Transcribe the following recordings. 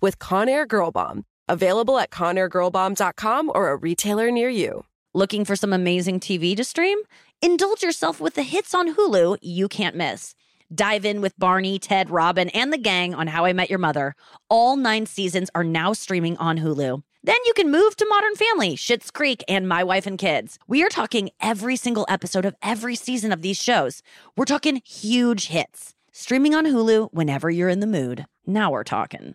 with Conair Girl Bomb. Available at ConairGirlBomb.com or a retailer near you. Looking for some amazing TV to stream? Indulge yourself with the hits on Hulu you can't miss. Dive in with Barney, Ted, Robin, and the gang on How I Met Your Mother. All nine seasons are now streaming on Hulu. Then you can move to Modern Family, Schitt's Creek, and My Wife and Kids. We are talking every single episode of every season of these shows. We're talking huge hits. Streaming on Hulu whenever you're in the mood. Now we're talking.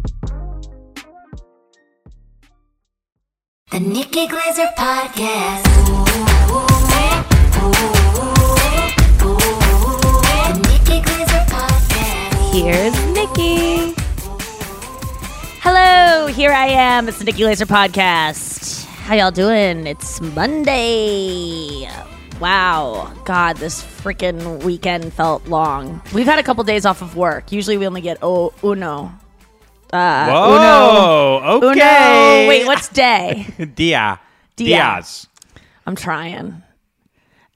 The Nikki Glazer Podcast. Glazer. Here's Nikki. Hello, here I am. It's the Nikki Laser Podcast. How y'all doing? It's Monday. Wow. God, this freaking weekend felt long. We've had a couple days off of work. Usually we only get oh uno. Uh, Whoa. uno. Okay. Uno. Wait, what's day? Dia. Dia. Diaz. I'm trying.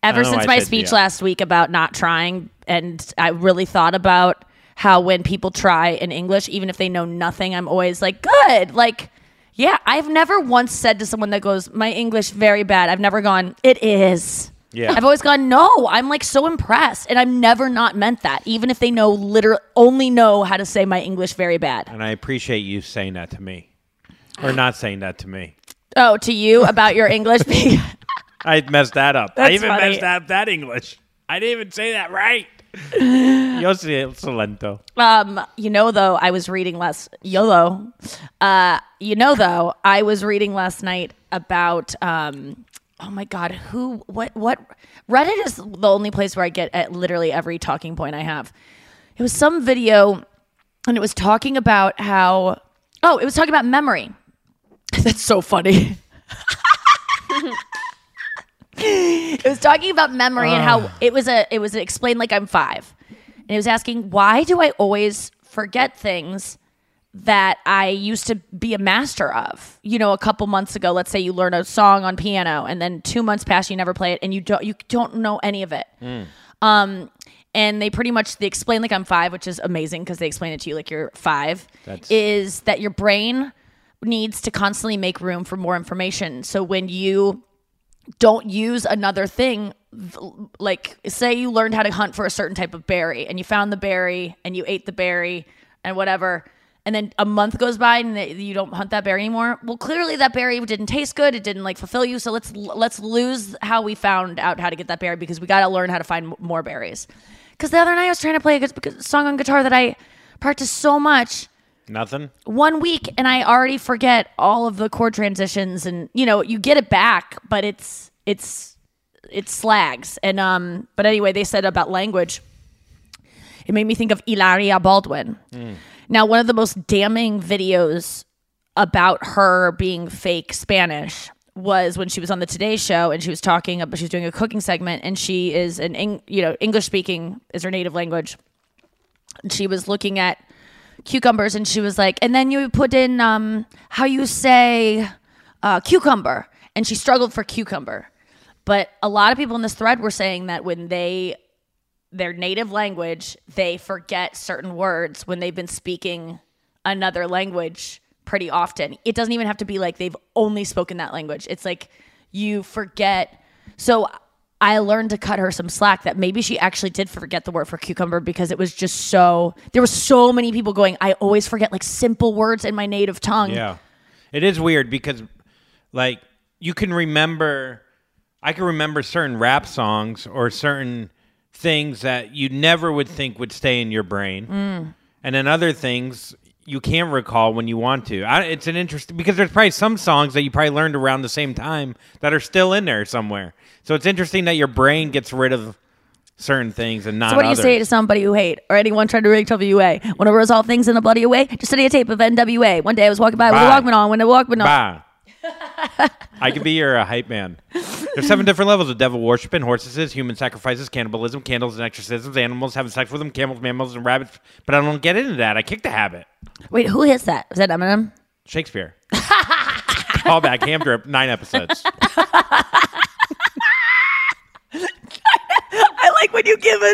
Ever since my speech last week about not trying, and I really thought about how when people try in English, even if they know nothing, I'm always like, good. Like, yeah, I've never once said to someone that goes, my English very bad. I've never gone, it is. Yeah. I've always gone, no, I'm like so impressed. And I've never not meant that, even if they know literally only know how to say my English very bad. And I appreciate you saying that to me. Or not saying that to me. Oh, to you about your English being. I messed that up. I even funny. messed up that English. I didn't even say that right. Yo soy excelente. Um, you know, though, I was reading last YOLO. Uh, you know, though, I was reading last night about um, oh my god, who, what, what? Reddit is the only place where I get at literally every talking point I have. It was some video, and it was talking about how. Oh, it was talking about memory. That's so funny. it was talking about memory and how it was a it was explained like I'm five, and it was asking why do I always forget things that I used to be a master of. You know, a couple months ago, let's say you learn a song on piano, and then two months pass, you never play it, and you don't you don't know any of it. Um, and they pretty much they explain like I'm five, which is amazing because they explain it to you like you're five. That's- is that your brain needs to constantly make room for more information. So when you don't use another thing like say you learned how to hunt for a certain type of berry and you found the berry and you ate the berry and whatever and then a month goes by and that you don't hunt that berry anymore well clearly that berry didn't taste good it didn't like fulfill you so let's let's lose how we found out how to get that berry because we got to learn how to find more berries because the other night i was trying to play a song on guitar that i practiced so much Nothing. one week and I already forget all of the chord transitions and you know you get it back but it's it's it's slags. And um, but anyway, they said about language. It made me think of Ilaria Baldwin. Now, one of the most damning videos about her being fake Spanish was when she was on the Today Show and she was talking about she was doing a cooking segment and she is an you know English speaking is her native language. And she was looking at cucumbers and she was like, and then you put in um, how you say uh, cucumber, and she struggled for cucumber. But a lot of people in this thread were saying that when they their native language, they forget certain words when they've been speaking another language pretty often. It doesn't even have to be like they've only spoken that language. It's like you forget. So I learned to cut her some slack that maybe she actually did forget the word for cucumber because it was just so there were so many people going, I always forget like simple words in my native tongue. Yeah. It is weird because like you can remember I can remember certain rap songs or certain things that you never would think would stay in your brain. Mm. And then other things you can't recall when you want to. I, it's an interesting because there's probably some songs that you probably learned around the same time that are still in there somewhere. So it's interesting that your brain gets rid of certain things and not So what do you others. say to somebody who hate or anyone trying to reach WA? Want to resolve things in a bloody way? Just study a tape of NWA. One day I was walking by with a Walkman on when the Walkman on. Bye. I could be your uh, hype man. There's seven different levels of devil worship horses, human sacrifices, cannibalism, candles and exorcisms, animals having sex with them, camels, mammals, and rabbits. But I don't get into that. I kicked the habit. Wait, who hits that? Is that Eminem? Shakespeare. Call back, ham drip, nine episodes. I like when you give a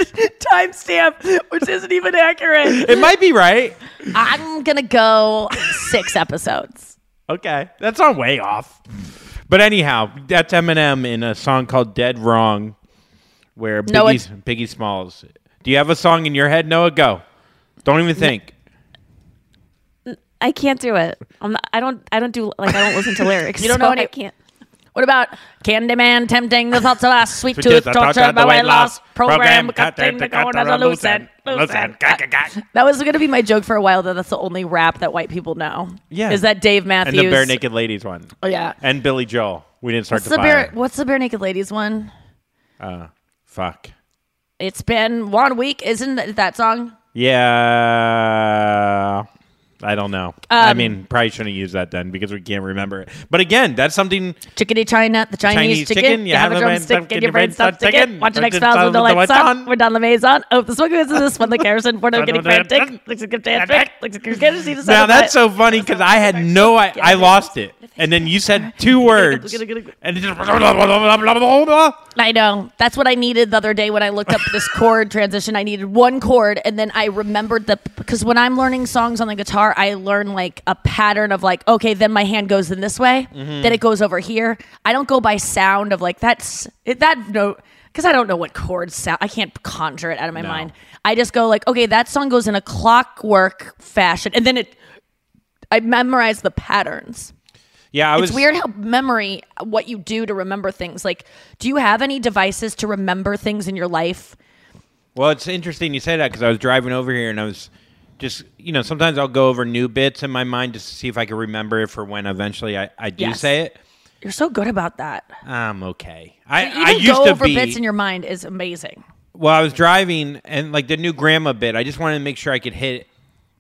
timestamp, which isn't even accurate. It might be right. I'm gonna go six episodes. Okay, that's not way off. But anyhow, that's Eminem in a song called "Dead Wrong," where No, Biggie, Biggie Smalls. Do you have a song in your head? Noah, go. Don't even think. I can't do it. I'm not, I don't. I don't do like I don't listen to lyrics. You don't so know any- I can't. What about Candyman tempting the thoughts of us, sweet tooth, torture by weight loss, program, program, cutting the corners of loose end, loose end. That was going to be my joke for a while. though. that's the only rap that white people know. Yeah. is that Dave Matthews? And the bare naked ladies one. Oh yeah. And Billy Joel. We didn't start What's the the bare? What's the bare naked ladies one? Uh, fuck. It's been one week, isn't that song? Yeah. I don't know. I Um, mean, probably shouldn't use that then because we can't remember it. But again, that's something. Chickadee China, the Chinese, Chinese chicken. chicken, You have a have a drumstick and your brain stops ticking. Watch the next files with the lights on. We're down the maze on. Oh, the smoke is this one. The kerosene for no getting frantic. Looks like a trick. Looks like you're getting see the Now that's so funny because I had no, I, I lost it, and then you said two words, and it just. I know. That's what I needed the other day when I looked up this chord transition. I needed one chord, and then I remembered the because when I'm learning songs on the guitar, I learn like a pattern of like, okay, then my hand goes in this way, Mm-hmm. then it goes over here. I don't go by sound of like that's it, that no because I don't know what chords sound. I can't conjure it out of my No. mind. I just go like, okay, that song goes in a clockwork fashion, and then it. I memorize the patterns. Yeah, I was It's weird how memory, what you do to remember things. Like, do you have any devices to remember things in your life? Well, it's interesting you say that because I was driving over here and I was just, you know, sometimes I'll go over new bits in my mind just to see if I can remember it for when eventually I, I do Yes. say it. You're so good about that. I'm okay. I, Even I used go to over be. bits in your mind is amazing. well, I was driving and like the new grandma bit, I just wanted to make sure I could hit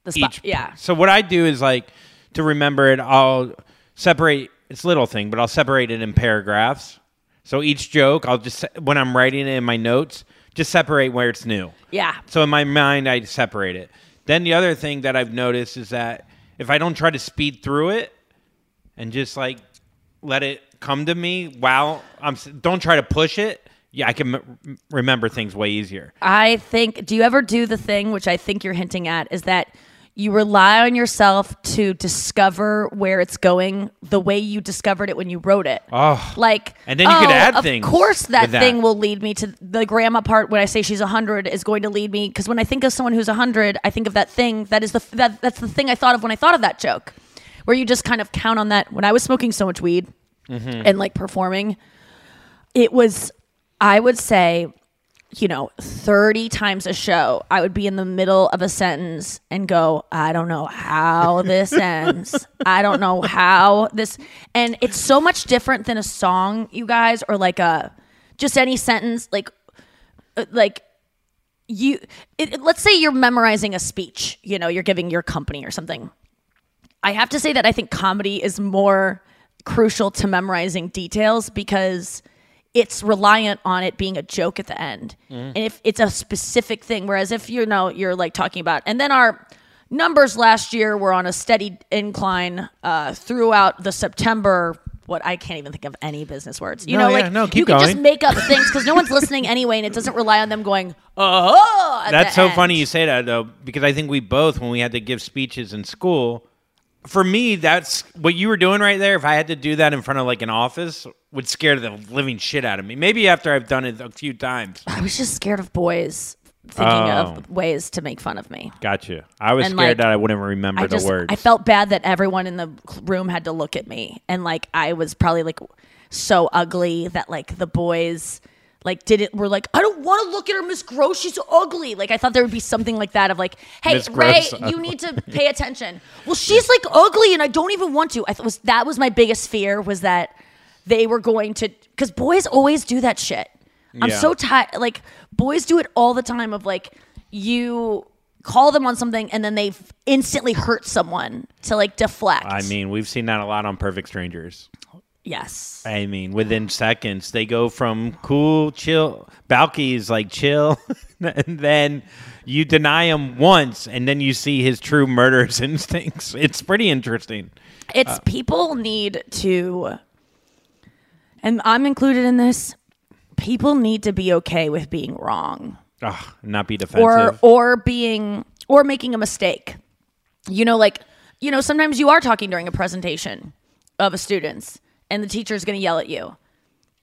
The spot, each. yeah. So what I do is like to remember it, I'll separate. It's a little thing, but I'll separate it in paragraphs. So each joke, I'll just when I'm writing it in my notes, just separate where it's new. Yeah. So in my mind, I separate it. Then the other thing that I've noticed is that if I don't try to speed through it and just like let it come to me while I'm, don't try to push it. Yeah, I can m- remember things way easier. I think, do you ever do the thing, which I think you're hinting at, is that you rely on yourself to discover where it's going the way you discovered it when you wrote it. Oh. Like, And then you could oh, add of things Of course, that, that. thing will lead me to the grandma part. When I say she's hundred, is going to lead me because when I think of someone who's hundred, I think of that thing. That is the that that's the thing I thought of when I thought of that joke, where you just kind of count on that. When I was smoking so much weed mm-hmm. and like performing, it was I would say you know, 30 times a show, I would be in the middle of a sentence and go, I don't know how this ends. I don't know how this and it's so much different than a song, you guys, or like a just any sentence like uh, like you it, it- let's say you're memorizing a speech, you know, you're giving your company or something. I have to say that I think comedy is more crucial to memorizing details because it's reliant on it being a joke at the end. And if it's a specific thing, whereas if you know you're like talking about, and then our numbers last year were on a steady incline uh, throughout the September. What I can't even think of any business words. You No, know, yeah, like no, you keep can just make up things because no one's listening anyway, and it doesn't rely on them going, "Oh." at That's so end." funny you say that though, because I think we both, when we had to give speeches in school, for me, that's what you were doing right there. If I had to do that in front of like an office, would scare the living shit out of me. Maybe after I've done it a few times. I was just scared of boys thinking Oh. of ways to make fun of me. Gotcha. I was And, scared like, that I wouldn't remember I just the words. I felt bad that everyone in the room had to look at me and like I was probably like so ugly that like the boys like did it were like I don't want to look at her Miss Gross she's ugly. Like I thought there would be something like that of like hey Miss Ray Gross, you uh, need to pay attention. Well she's like ugly and I don't even want to. I thought was that was my biggest fear was that they were going to because boys always do that shit. I'm Yeah. so tired like boys do it all the time of like you call them on something and then they f- instantly hurt someone to like deflect. I mean, we've seen that a lot on Perfect Strangers. Yes I mean, within seconds, they go from cool, chill. Balky's like chill, and then you deny him once, and then you see his true murderous instincts. It's pretty interesting. it's uh, people need to and i'm included in this people need to be okay with being wrong Ugh, not be defensive, or or being or making a mistake you know like you know sometimes you are talking during a presentation of a student's and the teacher is going to yell at you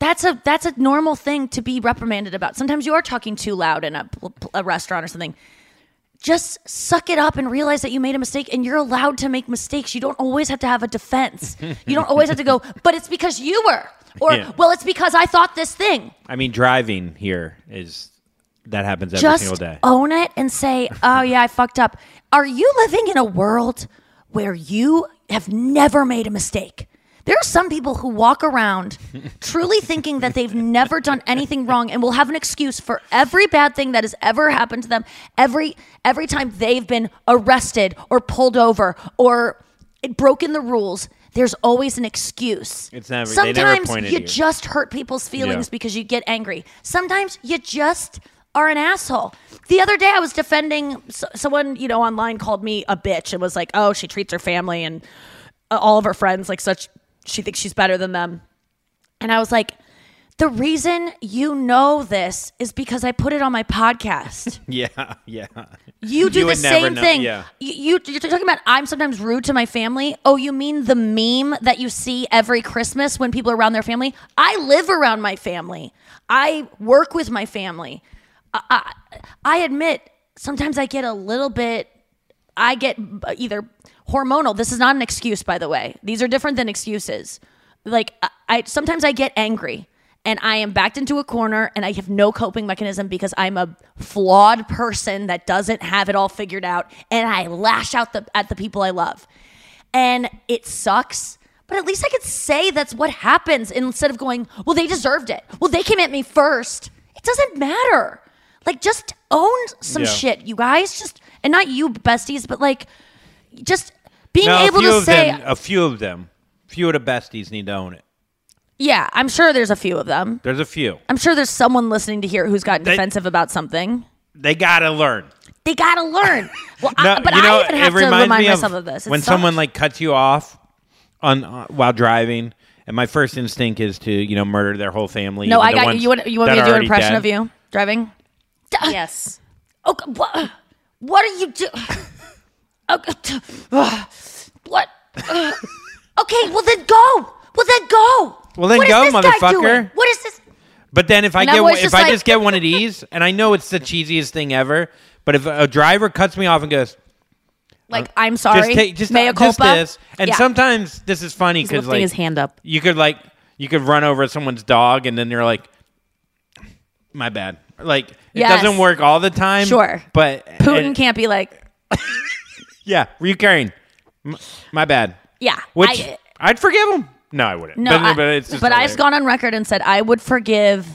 that's a that's a normal thing to be reprimanded about sometimes you are talking too loud in a, a restaurant or something just suck it up and realize that you made a mistake and you're allowed to make mistakes you don't always have to have a defense you don't always have to go but it's because you were or Yeah. well it's because i thought this thing I mean, driving here is that happens every just single day. own it and say, "Oh yeah, I fucked up." Are you living in a world where you have never made a mistake? There are some people who walk around truly thinking that they've never done anything wrong and will have an excuse for every bad thing that has ever happened to them. Every every time they've been arrested or pulled over or broken the rules, there's always an excuse. It's never- Sometimes you you. just hurt people's feelings Yeah. because you get angry. Sometimes you just are an asshole. The other day I was defending someone, you know, online called me a bitch and was like, "Oh, she treats her family and uh, all of her friends like such she thinks she's better than them." And I was like, "The reason you know this is because I put it on my podcast." Yeah, yeah. You do You the same know- thing. yeah. You, you you're talking about I'm sometimes rude to my family. Oh, you mean the meme that you see every Christmas when people are around their family? I live around my family. I work with my family. I, I, I admit sometimes I get a little bit. I get either hormonal. This is not an excuse, by the way. These are different than excuses. Like I, I sometimes I get angry and I am backed into a corner and I have no coping mechanism because I'm a flawed person that doesn't have it all figured out and I lash out the, at the people I love. And it sucks, but at least I could say that's what happens instead of going, well, they deserved it. Well, they came at me first. It doesn't matter. Like, just own some Yeah. shit, you guys. Just, and not you, besties, but like, just being No, able a few to of say, them, a few of them, few of the besties need to own it. yeah, I'm sure there's a few of them. There's a few. I'm sure there's someone listening to here who's gotten They- defensive about something. They gotta learn. They gotta learn. Well, No, I, but you know, I even have it to reminds remind me myself of of this. It when sucks. someone like cuts you off on uh, while driving, and my first instinct is to you know murder their whole family. no, I got you. You want, you want me to do an impression dead. of you driving? Yes. Okay, what? What are you doing? Okay, uh, what? Uh, okay, well then go. Well then go. Well, then What go, motherfucker. What is this? But then if I And get if just I just get one of these, and I know it's the cheesiest thing ever, but if a driver cuts me off and goes, Like, I'm sorry. just take just, Mea just this, and Yeah. sometimes this is funny because like his hand up. you could like you could run over someone's dog, and then you're like, my bad. Like it Yes. doesn't work all the time. Sure. but Putin and- can't be like, Yeah, Ukraine. M- my bad. yeah. Which I, uh, would forgive him. No, I wouldn't. no, but, I, but it's just but I've gone on record and said I would forgive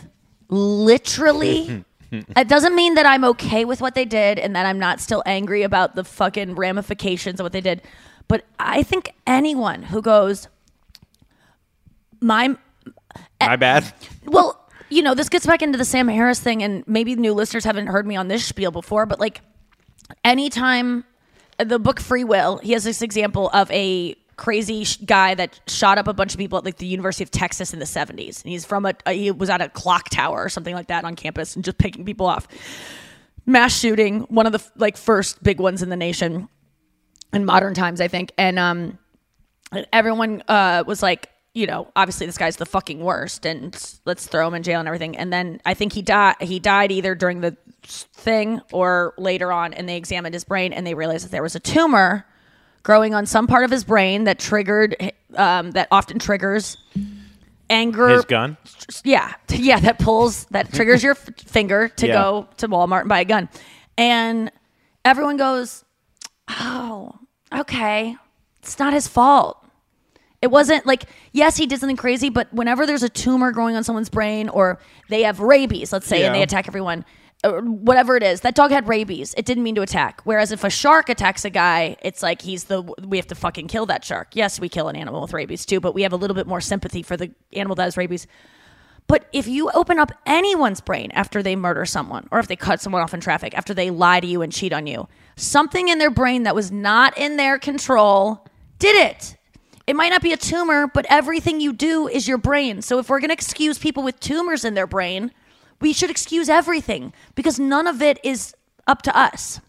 literally. it doesn't mean that I'm okay with what they did and that I'm not still angry about the fucking ramifications of what they did. But I think anyone who goes, my eh, My bad. Well, you know, this gets back into the Sam Harris thing, and maybe new listeners haven't heard me on this spiel before, but like anytime the book Free Will, he has this example of a crazy sh- guy that shot up a bunch of people at like the University of Texas in the 70s. And he's from a, a he was at a clock tower or something like that on campus and just picking people off. Mass shooting, one of the like first big ones in the nation in modern times, I think. And um everyone uh, was like, you know, obviously this guy's the fucking worst, and let's throw him in jail and everything. And then I think he died. He died either during the thing or later on, and they examined his brain and they realized that there was a tumor growing on some part of his brain that triggered, um, that often triggers anger. His gun. Yeah, yeah, that pulls that triggers your f- finger to Yeah. go to Walmart and buy a gun, and everyone goes, "Oh, okay, it's not his fault." It wasn't like, yes, he did something crazy, but whenever there's a tumor growing on someone's brain or they have rabies, let's say, and they attack everyone, or whatever it is, that dog had rabies. It didn't mean to attack. Whereas if a shark attacks a guy, it's like he's the, we have to fucking kill that shark. Yes, we kill an animal with rabies too, but we have a little bit more sympathy for the animal that has rabies. But if you open up anyone's brain after they murder someone or if they cut someone off in traffic, after they lie to you and cheat on you, something in their brain that was not in their control did it. It might not be a tumor, but everything you do is your brain. So if we're going to excuse people with tumors in their brain, we should excuse everything because none of it is up to us.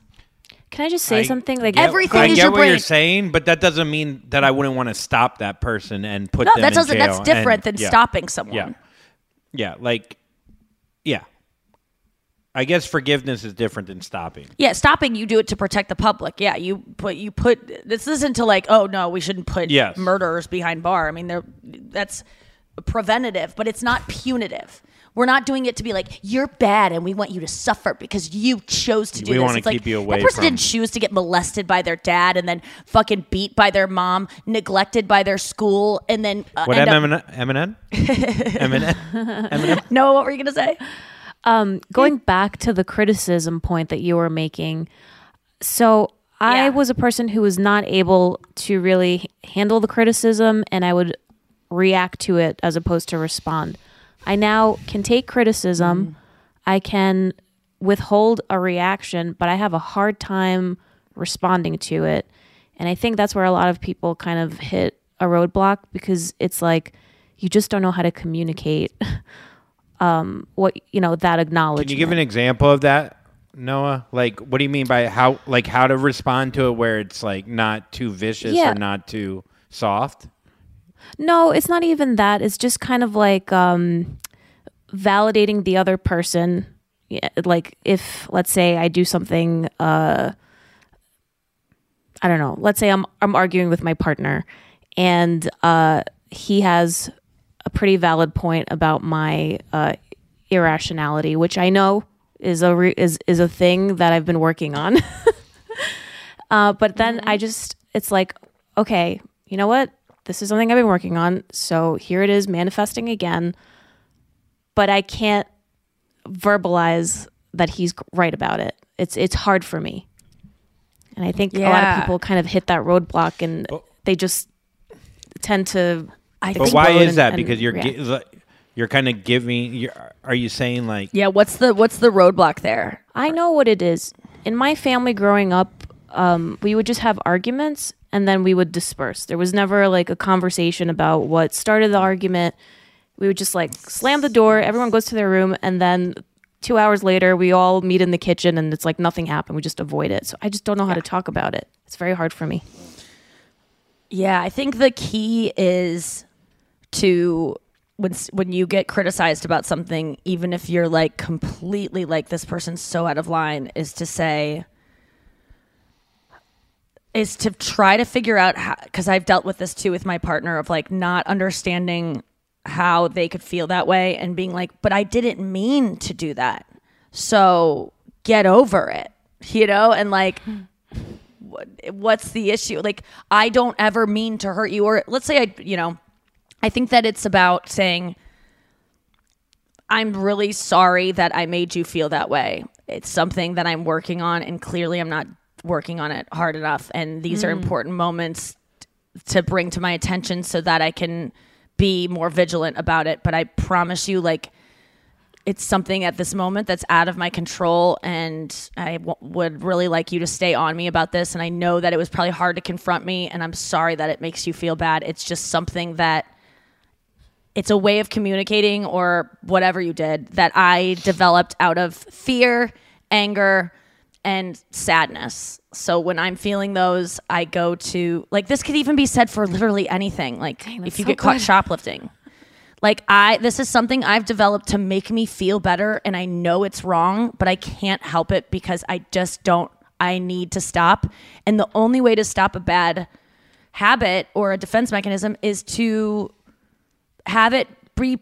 Can I just say I something? Like get- Everything I is get your what brain. you're saying, but that doesn't mean that I wouldn't want to stop that person and put No, them that in doesn't. That's different and- than yeah. stopping someone. Yeah, yeah, like, yeah. I guess forgiveness is different than stopping. Yeah, stopping you do it to protect the public. Yeah, you put you put this isn't to like, oh no, we shouldn't put Yes. murderers behind bar. I mean, they're that's preventative, but it's not punitive. We're not doing it to be like you're bad and we want you to suffer because you chose to do We this. It's like, keep you away That person from- didn't choose to get molested by their dad and then fucking beat by their mom, neglected by their school, and then uh, What Eminem? Eminem? Eminem? Eminem? Noah, what were you gonna say? Um, going back to the criticism point that you were making. So I Yeah. was a person who was not able to really handle the criticism, and I would react to it as opposed to respond. I now can take criticism. I can withhold a reaction, but I have a hard time responding to it. And I think that's where a lot of people kind of hit a roadblock because it's like you just don't know how to communicate um what you know that acknowledgement. Can you give an example of that, Noah? Like, what do you mean by how, like, how to respond to it where it's like not too vicious Yeah. or not too soft? No, it's not even that. It's just kind of like um, validating the other person. Yeah, Like if, let's say, I do something, uh, I don't know. Let's say I'm I'm arguing with my partner, and uh, he has a pretty valid point about my uh, irrationality, which I know is a re- is is a thing that I've been working on. Uh, but then I just, it's like, okay, you know what? This is something I've been working on. So here it is manifesting again. But I can't verbalize that he's right about it. It's it's hard for me. And I think a lot of people kind of hit that roadblock and they just tend to I But think why is and- that? and Because you're react. gi- you're kind of giving. You're, are you saying like Yeah, what's the what's the roadblock there? I know what it is. In my family growing up, um, we would just have arguments and then we would disperse. There was never like a conversation about what started the argument. We would just like slam the door, everyone goes to their room, and then two hours later, we all meet in the kitchen and it's like nothing happened. We just avoid it. So I just don't know how to talk about it. It's very hard for me. Yeah, I think the key is to when when you get criticized about something, even if you're like completely like this person's so out of line, is to say is to try to figure out because I've dealt with this too with my partner of like not understanding how they could feel that way and being like, but I didn't mean to do that. So get over it, you know? And like, what, what's the issue? Like, I don't ever mean to hurt you. Or let's say I, you know, I think that it's about saying, I'm really sorry that I made you feel that way. It's something that I'm working on, and clearly I'm not working on it hard enough. And these are mm. important moments t- to bring to my attention so that I can be more vigilant about it. But I promise you, like, it's something at this moment that's out of my control and I w- would really like you to stay on me about this and i know that it was probably hard to confront me and i'm sorry that it makes you feel bad it's just something that it's a way of communicating or whatever you did that i developed out of fear anger and sadness. So when i'm feeling those i go to like this could even be said for literally anything like if you so get caught shoplifting. Like I this is something I've developed to make me feel better and I know it's wrong, but I can't help it because I just don't I need to stop. And the only way to stop a bad habit or a defense mechanism is to have it be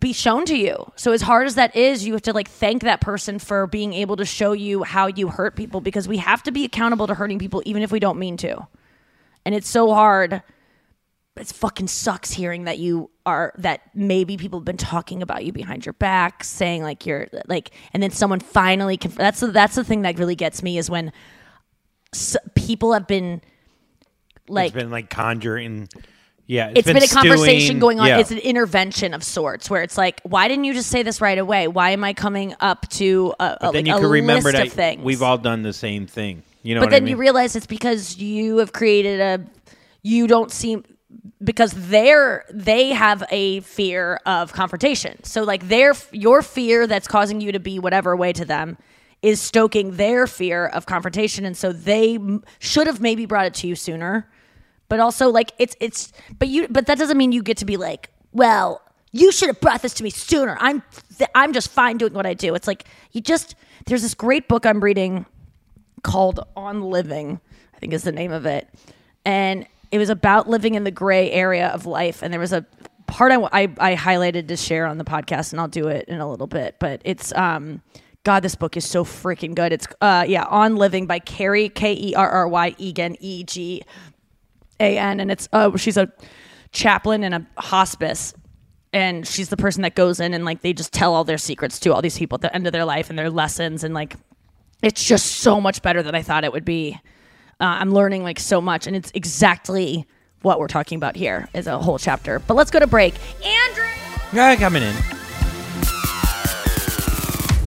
be shown to you. So as hard as that is, you have to like thank that person for being able to show you how you hurt people because we have to be accountable to hurting people even if we don't mean to. And it's so hard it fucking sucks hearing that you are that maybe people have been talking about you behind your back saying like you're like and then someone finally conf- that's the, that's the thing that really gets me is when s- people have been like it's been like conjuring. Yeah, it's been, a conversation stewing. going on. Yeah. It's an intervention of sorts where it's like, why didn't you just say this right away? Why am I coming up to a, a, then like you can remember list that of things? we've all done the same thing. You know but what then I mean? you realize it's because you have created a you don't seem because they're they have a fear of confrontation so like their your fear that's causing you to be whatever way to them is stoking their fear of confrontation and so they m- should have maybe brought it to you sooner but also like it's it's but you but that doesn't mean you get to be like well you should have brought this to me sooner i'm th- i'm just fine doing what i do it's like you just there's this great book i'm reading called On Living, I think is the name of it. And it was about living in the gray area of life. And there was a part I, I, I highlighted to share on the podcast, and I'll do it in a little bit. But it's, um, God, this book is so freaking good. It's, uh, yeah, On Living by Carrie, K E R R Y Egan, E G A N. And it's, uh, she's a chaplain in a hospice and she's the person that goes in and like they just tell all their secrets to all these people at the end of their life and their lessons and like it's just so much better than I thought it would be. Uh, I'm learning like so much, and it's exactly what we're talking about here is a whole chapter. But let's go to break. Andrew, yeah, coming in.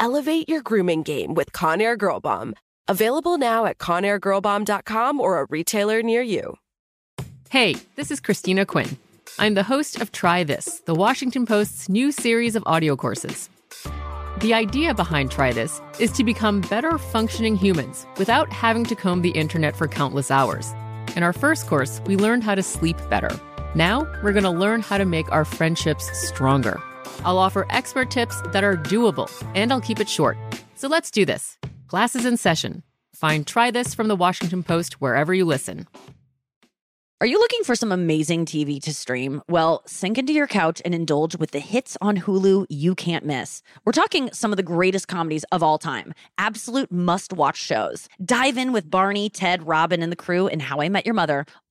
Elevate your grooming game with Conair Girl Bomb. Available now at ConairGirlBomb.com or a retailer near you. Hey, this is Christina Quinn. I'm the host of Try This, the Washington Post's new series of audio courses. The idea behind Try This is to become better functioning humans without having to comb the internet for countless hours. In our first course, we learned how to sleep better. Now, we're going to learn how to make our friendships stronger. I'll offer expert tips that are doable, and I'll keep it short. So let's do this. Class is in session. Find Try This from the Washington Post wherever you listen. Are you looking for some amazing TV to stream? Well, sink into your couch and indulge with the hits on Hulu you can't miss. We're talking some of the greatest comedies of all time, absolute must watch shows. Dive in with Barney, Ted, Robin, and the crew in How I Met Your Mother.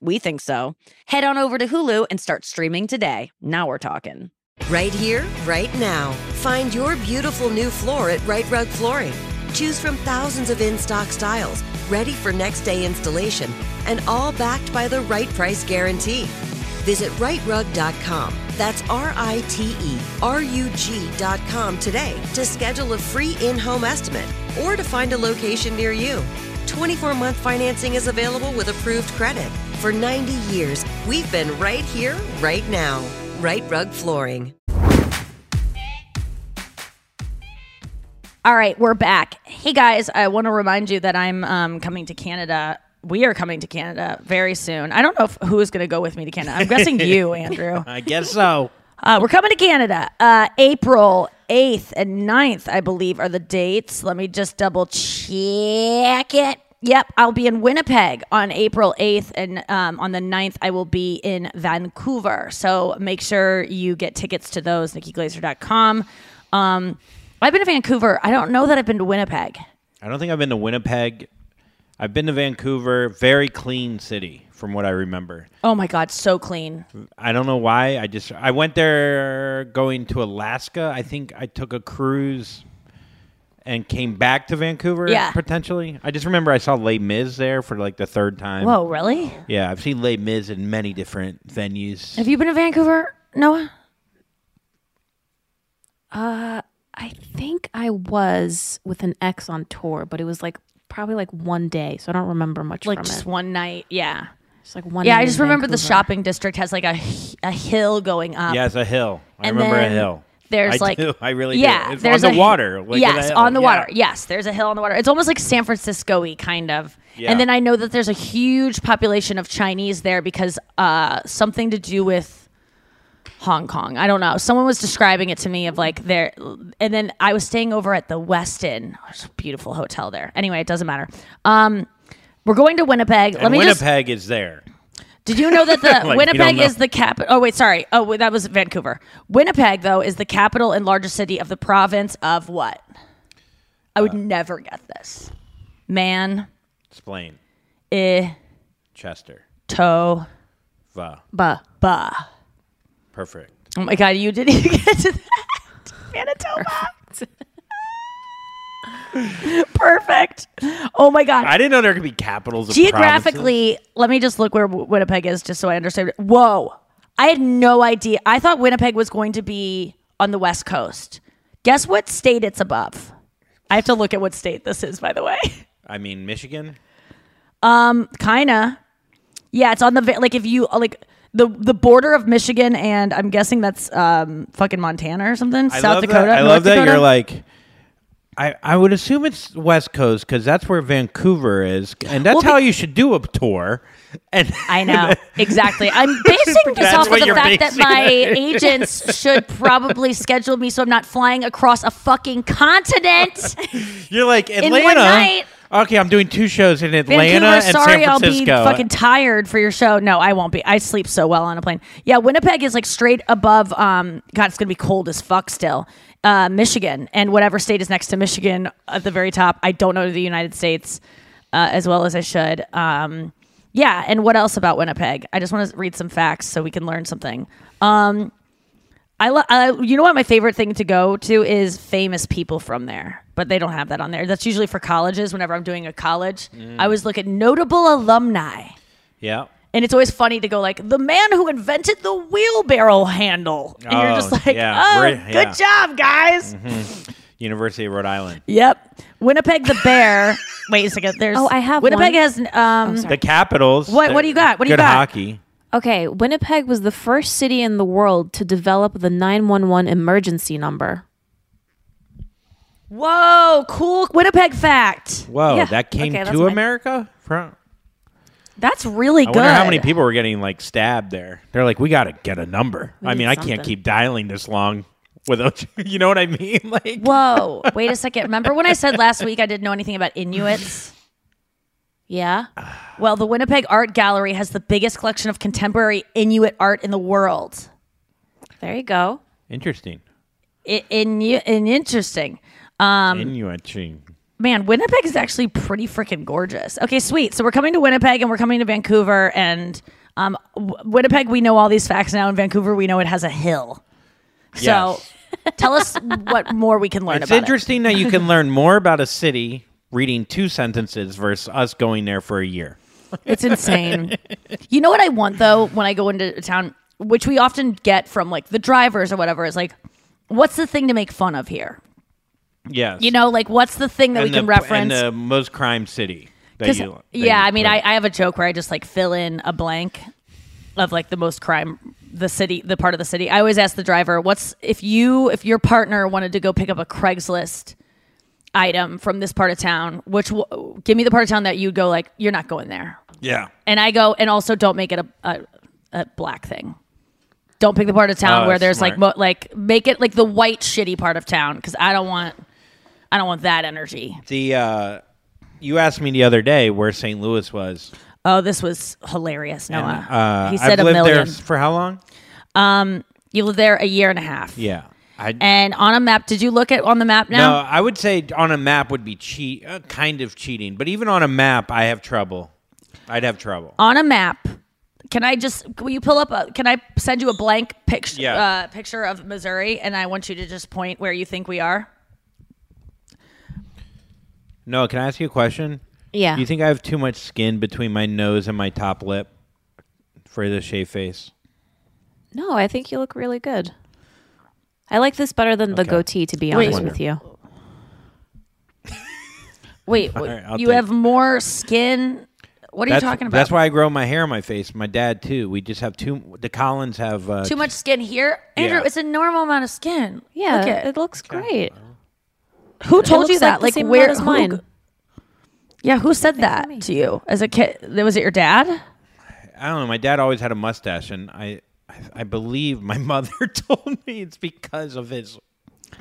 We think so. Head on over to Hulu and start streaming today. Now we're talking. Right here, right now. Find your beautiful new floor at Right Rug Flooring. Choose from thousands of in stock styles, ready for next day installation, and all backed by the right price guarantee. Visit rightrug.com. That's R I T E R U G.com today to schedule a free in home estimate or to find a location near you. 24 month financing is available with approved credit. For 90 years, we've been right here, right now. Right Rug Flooring. All right, we're back. Hey guys, I want to remind you that I'm um, coming to Canada. We are coming to Canada very soon. I don't know if, who is going to go with me to Canada. I'm guessing you, Andrew. I guess so. Uh, we're coming to Canada. Uh, April 8th and 9th, I believe, are the dates. Let me just double check it. Yep, I'll be in Winnipeg on April 8th, and um, on the 9th, I will be in Vancouver. So make sure you get tickets to those, nikkiglazer.com. Um, I've been to Vancouver. I don't know that I've been to Winnipeg. I don't think I've been to Winnipeg. I've been to Vancouver. Very clean city, from what I remember. Oh my God, so clean. I don't know why. I just I went there going to Alaska. I think I took a cruise and came back to Vancouver. Yeah. potentially. I just remember I saw Les Mis there for like the third time. Whoa, really? Yeah, I've seen Les Mis in many different venues. Have you been to Vancouver, Noah? Uh, I think I was with an ex on tour, but it was like probably like one day, so I don't remember much Like from just it. one night. Yeah. Just like one. yeah, I just remember the shopping district has like a, a hill going up. yeah, it's a hill. I And remember a then hill. There's I like do. I really yeah, do. It's there's on the a- water. like, yes, in a hill. on the Yeah. water. Yes, there's a hill on the water. It's almost like San Francisco-y kind of. Yeah. And then I know that there's a huge population of Chinese there because uh, something to do with Hong Kong. I don't know. Someone was describing it to me of like there, and then I was staying over at the Westin. It's a beautiful hotel there. Anyway, it doesn't matter. Um, we're going to Winnipeg. And Let me just Winnipeg is there. did you know that the Like, Winnipeg is the capital? Oh wait, sorry. Oh, wait, that was Vancouver. Winnipeg though is the capital and largest city of the province of what? I Uh, would never get this. Man, Explain. eh, Chester. toe, Va. ba, ba. Perfect. Oh my god, you didn't even get to that. Manitoba. Perfect. Oh my god. I didn't know there could be capitals of provinces. Geographically, let me just look where W- Winnipeg is just so I understand. Whoa. I had no idea. I thought Winnipeg was going to be on the West Coast. Guess what state it's above? I have to look at what state this is, by the way. I mean, Michigan. Um, kinda. Yeah, it's on the like if you like the the border of Michigan and I'm guessing that's um fucking Montana or something. I South love Dakota. That. I North love that Dakota? you're like. I, I would assume it's West Coast because that's where Vancouver is, and that's Well, how be- you should do a tour. And I know exactly. I'm basing this off of the fact that my it. agents should probably schedule me so I'm not flying across a fucking continent. You're like Atlanta. Okay, I'm doing two shows in Atlanta Vancouver, and sorry, San I'll be Francisco. fucking tired for your show. No, I won't be. I sleep so well on a plane. Yeah, Winnipeg is like straight above. Um, God, it's gonna be cold as fuck still. Uh, Michigan and whatever state is next to Michigan at the very top. I don't know the United States uh, as well as I should. Um, yeah, and what else about Winnipeg? I just want to read some facts so we can learn something. Um, I, lo- I you know what my favorite thing to go to is famous people from there, but they don't have that on there. That's usually for colleges. Whenever I'm doing a college, Mm. I always look at notable alumni. Yeah. And it's always funny to go like the man who invented the wheelbarrow handle, and you're Oh, just like, yeah, oh, great- good yeah. job, guys. Mhm. University of Rhode Island. Yep. Winnipeg the Bear. Wait a second. There's Oh, I have Winnipeg one. has um. The Capitals. What- what do you got? What do you good got? hockey. Okay, Winnipeg was the first city in the world to develop the 911 emergency number. Whoa, cool Winnipeg fact. Whoa, Yeah, that came okay, that's to my- America from. That's really good. I good. wonder how many people were getting like stabbed there. They're like, we got to get a number. We I need mean, I can't keep dialing this long without, you You know what I mean? Like, Whoa, wait a second. Remember when I said last week I didn't know anything about Inuits? Yeah. Well, the Winnipeg Art Gallery has the biggest collection of contemporary Inuit art in the world. There you go. interesting. I- In, in, interesting. Um, Inuit. Man, Winnipeg is actually pretty freaking gorgeous. Okay, sweet. So we're coming to Winnipeg and we're coming to Vancouver. And um, w- Winnipeg, we know all these facts now. In Vancouver, we know it has a hill. So tell us what more we can learn about. It's about interesting that you can learn more about a city reading two sentences versus us going there for a year. It's insane. you know what I want though when I go into a town, which we often get from like the drivers or whatever, is like, what's the thing to make fun of here? Yes. You know, like what's the thing that and we can reference? And the most crime city. That you, that yeah, you I mean. I, I have a joke where I just like fill in a blank of like the most crime, the city, the part of the city. I always ask the driver, "What's if you if your partner wanted to go pick up a Craigslist item from this part of town? Which w- give me the part of town that you'd go like you're not going there." Yeah. And I go, and also don't make it a a, a black thing. Don't pick the part of town Oh, where there's like mo- like make it like the white shitty part of town because I don't want I don't want that energy. The uh, you asked me the other day where St. Louis was. Oh, this was hilarious, And, Noah. uh, he said I've a lived million. s- for how long? Um, you lived there a year and a half. Yeah. I, And on a map, did you look at on the map no, now? I would say on a map would be cheat, uh, kind of cheating. But even on a map, I have trouble. I'd have trouble. On a map, can I just will you pull up? A, can I send you a blank picture Yeah. uh, picture of Missouri, and I want you to just point where you think we are? No, can I ask you a question? Yeah. Do you think I have too much skin between my nose and my top lip for the shave face? No, I think you look really good. I like this better than the Okay. goatee, to be Wait. honest with you. Wait, All right, I'll you take- have more skin. What are that's, you talking about? That's why I grow my hair on my face. My dad too. We just have too. The Collins have uh, Too much skin here, Andrew. Yeah. It's a normal amount of skin. Yeah, Look at- it looks great. Who told looks you that? like the Like same where? amount as who- mine. Yeah, who said that to you as a kid? Was it your dad? I don't know. My dad always had a mustache, and I, I, I believe my mother told me it's because of his.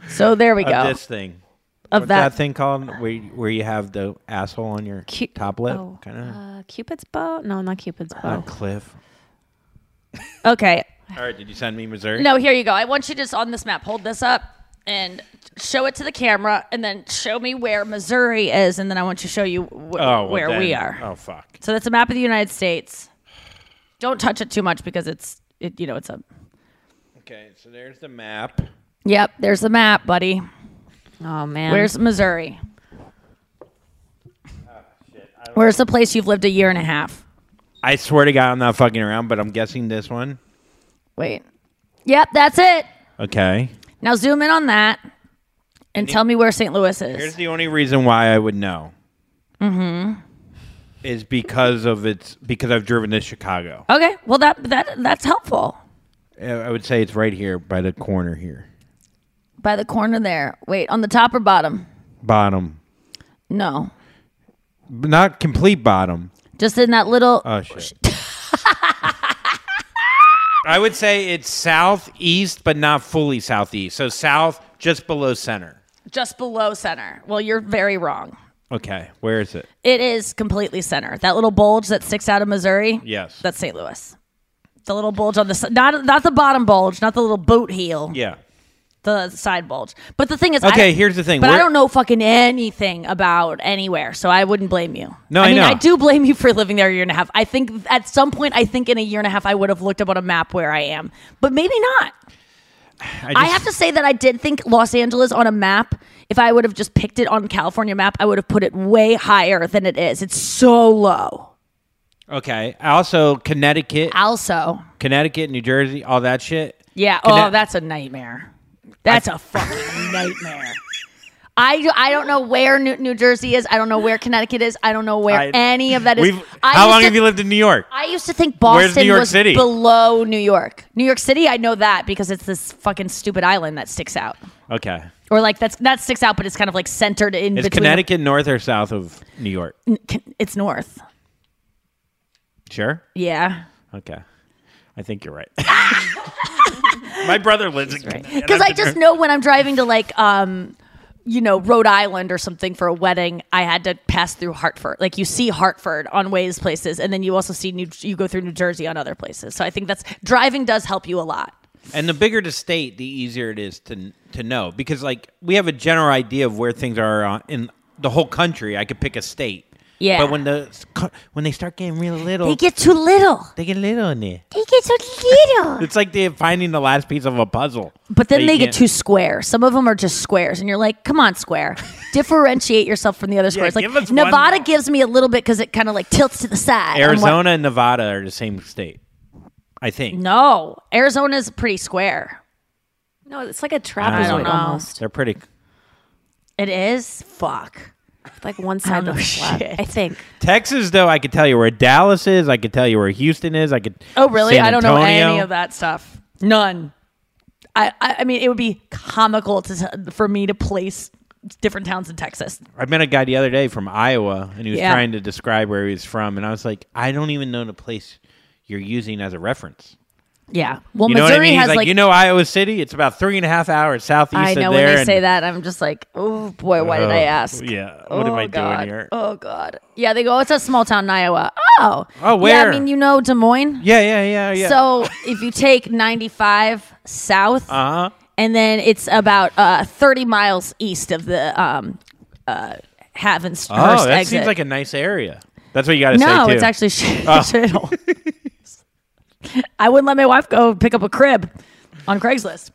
So there we of go. This thing. Of What's that- thing called where you- where you have the asshole on your top lip, Oh, kind of. uh, Cupid's bow? No, not Cupid's bow. Cliff. Okay. All right. Did you send me Missouri? No, here you go. I want you to just on this map, hold this up and show it to the camera, and then show me where Missouri is, and then I want to show you wh- Oh, well, where we are. Oh fuck. So that's a map of the United States. Don't touch it too much because it's it. You know, it's a. Okay, so there's the map. Yep, there's the map, buddy. Oh man, Where's Missouri? Ah, Where's the place you've lived a year and a half? I swear to God, I'm not fucking around, but I'm guessing this one. Wait. Yep, that's it. Okay. Now zoom in on that and tell me where St. Louis is. Here's the only reason why I would know mm-hmm. is because of its because I've driven to Chicago. Okay, well that that that's helpful. Uh, I would say it's right here by the corner here, By the corner there. Wait, on the top or bottom? bottom, No, But not complete bottom. just in that little. Oh shit. I would say it's southeast, but not fully southeast. So south, just below center. just below center. Well, you're very wrong. Okay, where is it? It is completely center. That little bulge that sticks out of Missouri. Yes. That's St. Louis. The little bulge on the not not the bottom bulge, not the little boot heel. Yeah. The side bulge. But the thing is, Okay, I, here's the thing. But I We're- don't know fucking anything about anywhere, so I wouldn't blame you. No, I mean, know. I do blame you for living there a year and a half. I think at some point, I think in a year and a half, I would have looked up on a map where I am, but maybe not. I, I just- have to say that I did think Los Angeles on a map. If I would have just picked it on California map, I would have put it way higher than it is. It's so low. Okay. Also, Connecticut, Also, Connecticut, New Jersey, all that shit. yeah. Oh, that's a nightmare. That's a fucking nightmare. I, I don't know where New, New Jersey is. I don't know where Connecticut is. I don't know where I- any of that is. I how long to- have you lived in New York? I used to think Boston New York was City? below New York. New York City, I know that because it's this fucking stupid island that sticks out. Okay. Or like that's that sticks out, but it's kind of like centered in Is between. Connecticut north or south of New York? It's north. Sure. Yeah. Okay. I think you're right. My brother lives in Connecticut. Because I just know when I'm driving to like um you know Rhode Island or something for a wedding, I had to pass through Hartford. Like you see Hartford on ways places, and then you also see New you go through New Jersey on other places. So I think that's driving does help you a lot. And the bigger the state, the easier it is to to know because like we have a general idea of where things are uh, in the whole country. I could pick a state. Yeah. But when the when they start getting real little, They get too little. they get little in there. They get too little. It's like they're finding the last piece of a puzzle. But then they get too square. Some of them are just squares, and you're like, "Come on, square, differentiate yourself from the other squares." like give us one Nevada more. gives me a little bit because it kind of like tilts to the side. Arizona and Nevada are the same state. I think. No, Arizona's pretty square. No, it's like a don't trapezoid almost. They're pretty. It is. Fuck. Like one side of the flat, shit. I think. Texas, though, I could tell you where Dallas is. I could tell you where Houston is. I could. Oh, really? I don't know any of that stuff. None. I, I, I mean, it would be comical to for me to place different towns in Texas. I met a guy the other day from Iowa, and he was Yeah. trying to describe where he was from, and I was like, I don't even know the place you're using as a reference. Yeah. Well, you know Missouri I mean? Has like, like. you know, Iowa City. It's about three and a half hours southeast I know of when they and- say that, I'm just like, oh boy, why did I Oh, ask? yeah. What am Oh, I doing God. here? Oh God. Yeah, they go. It's a small town in Iowa. Oh. Oh, where? Yeah. I mean, you know Des Moines. Yeah, yeah, yeah, yeah. So if you take 95 south, uh huh. and then it's about uh, 30 miles east of the um, uh, Haven's Oh, that exit. seems like a nice area. That's what you got to say no, it's actually shit. Oh. I wouldn't let my wife go pick up a crib on Craigslist.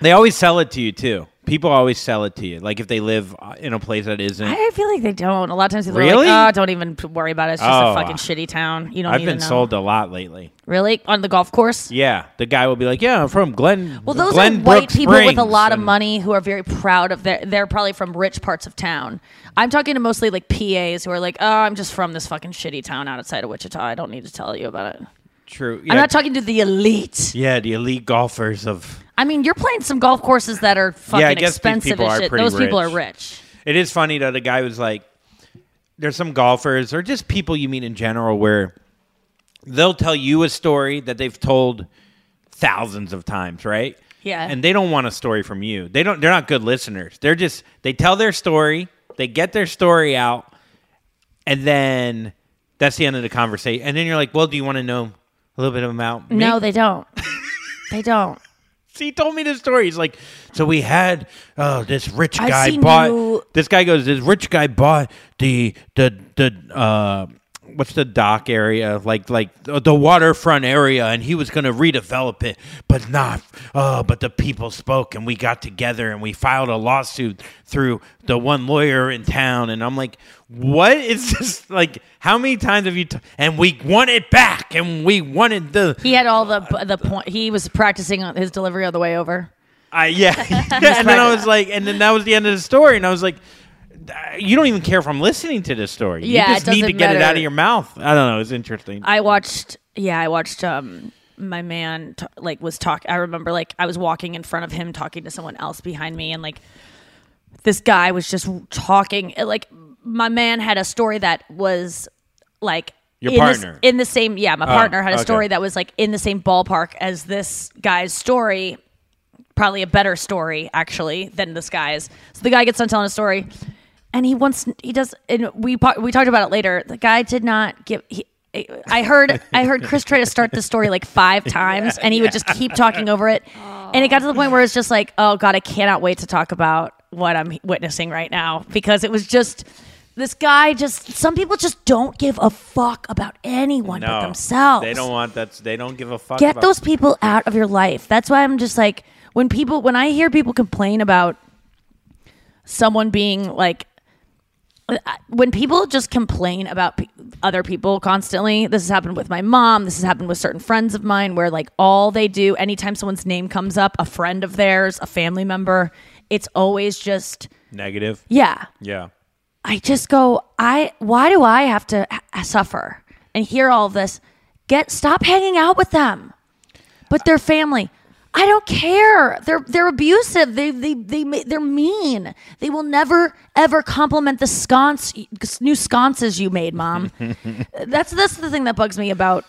They always sell it to you too. People always sell it to you, like if they live uh, in a place that isn't. I feel like they don't. A lot of times people Really? are like, "Oh, don't even worry about it. It's just Oh. a fucking shitty town. You don't I've need to been know." sold a lot lately. Really on the golf course? Yeah, the guy will be like, "Yeah, I'm from Glen." Well, those Glen are white Brook people with a lot of money who are very proud of their. They're probably from rich parts of town. I'm talking to mostly like PAs who are like, "Oh, I'm just from this fucking shitty town outside of Wichita. I don't need to tell you about it." True. I'm not talking to the elite. Yeah, the elite golfers of. I mean, you're playing some golf courses that are fucking Yeah, I guess expensive people as shit. Those people are rich. rich. It is funny though. The guy was like, "There's some golfers or just people you meet in general where they'll tell you a story that they've told thousands of times, right? Yeah. And they don't want a story from you. They don't. They're not good listeners. They're just they tell their story. They get their story out, and then that's the end of the conversation. And then you're like, "Well, do you want to know a little bit about me?" No, they don't. they don't. He told me this story. He's like, so we had oh this rich I've guy seen bought you- this guy goes this rich guy bought the the the uh what's the dock area like like the waterfront area and he was going to redevelop it but not uh but the people spoke and we got together and we filed a lawsuit through the one lawyer in town and I'm like what is this like how many times have you t- and we won it back and we wanted the He had all the the point. He was practicing his delivery on the way over. I yeah. and then I was like, and then that was the end of the story, and I was like, you don't even care if I'm listening to this story. Yeah, you it just need to get it out of your mouth. I don't know. It's interesting. I watched. Yeah, I watched. Um, my man t- like was talk. I remember like I was walking in front of him talking to someone else behind me, and like this guy was just talking. Like my man had a story that was like Your in this- partner. in the same. Yeah, my Oh, partner had a okay. story that was like in the same ballpark as this guy's story. Probably a better story actually than this guy's. So the guy gets done telling a story, and he wants he does and we we talked about it later the guy did not give he, i heard i heard chris try to start the story like five times and he would just keep talking over it and it got to the point where it's just like oh god i cannot wait to talk about what i'm witnessing right now because it was just this guy just some people just don't give a fuck about anyone but themselves. They don't want that. They don't give a fuck. Get those people out of your life. That's why I'm just like when people when I hear people complain about someone being like when people just complain about pe- other people constantly this has happened with my mom this has happened with certain friends of mine where like all they do anytime someone's name comes up a friend of theirs a family member it's always just negative. yeah Yeah. I just go, I why do I have to h- suffer and hear all of this? Get stop hanging out with them. But their family, I don't care. They're they're abusive. They they they they're mean. They will never ever compliment the sconce new sconces you made, mom. that's that's the thing that bugs me about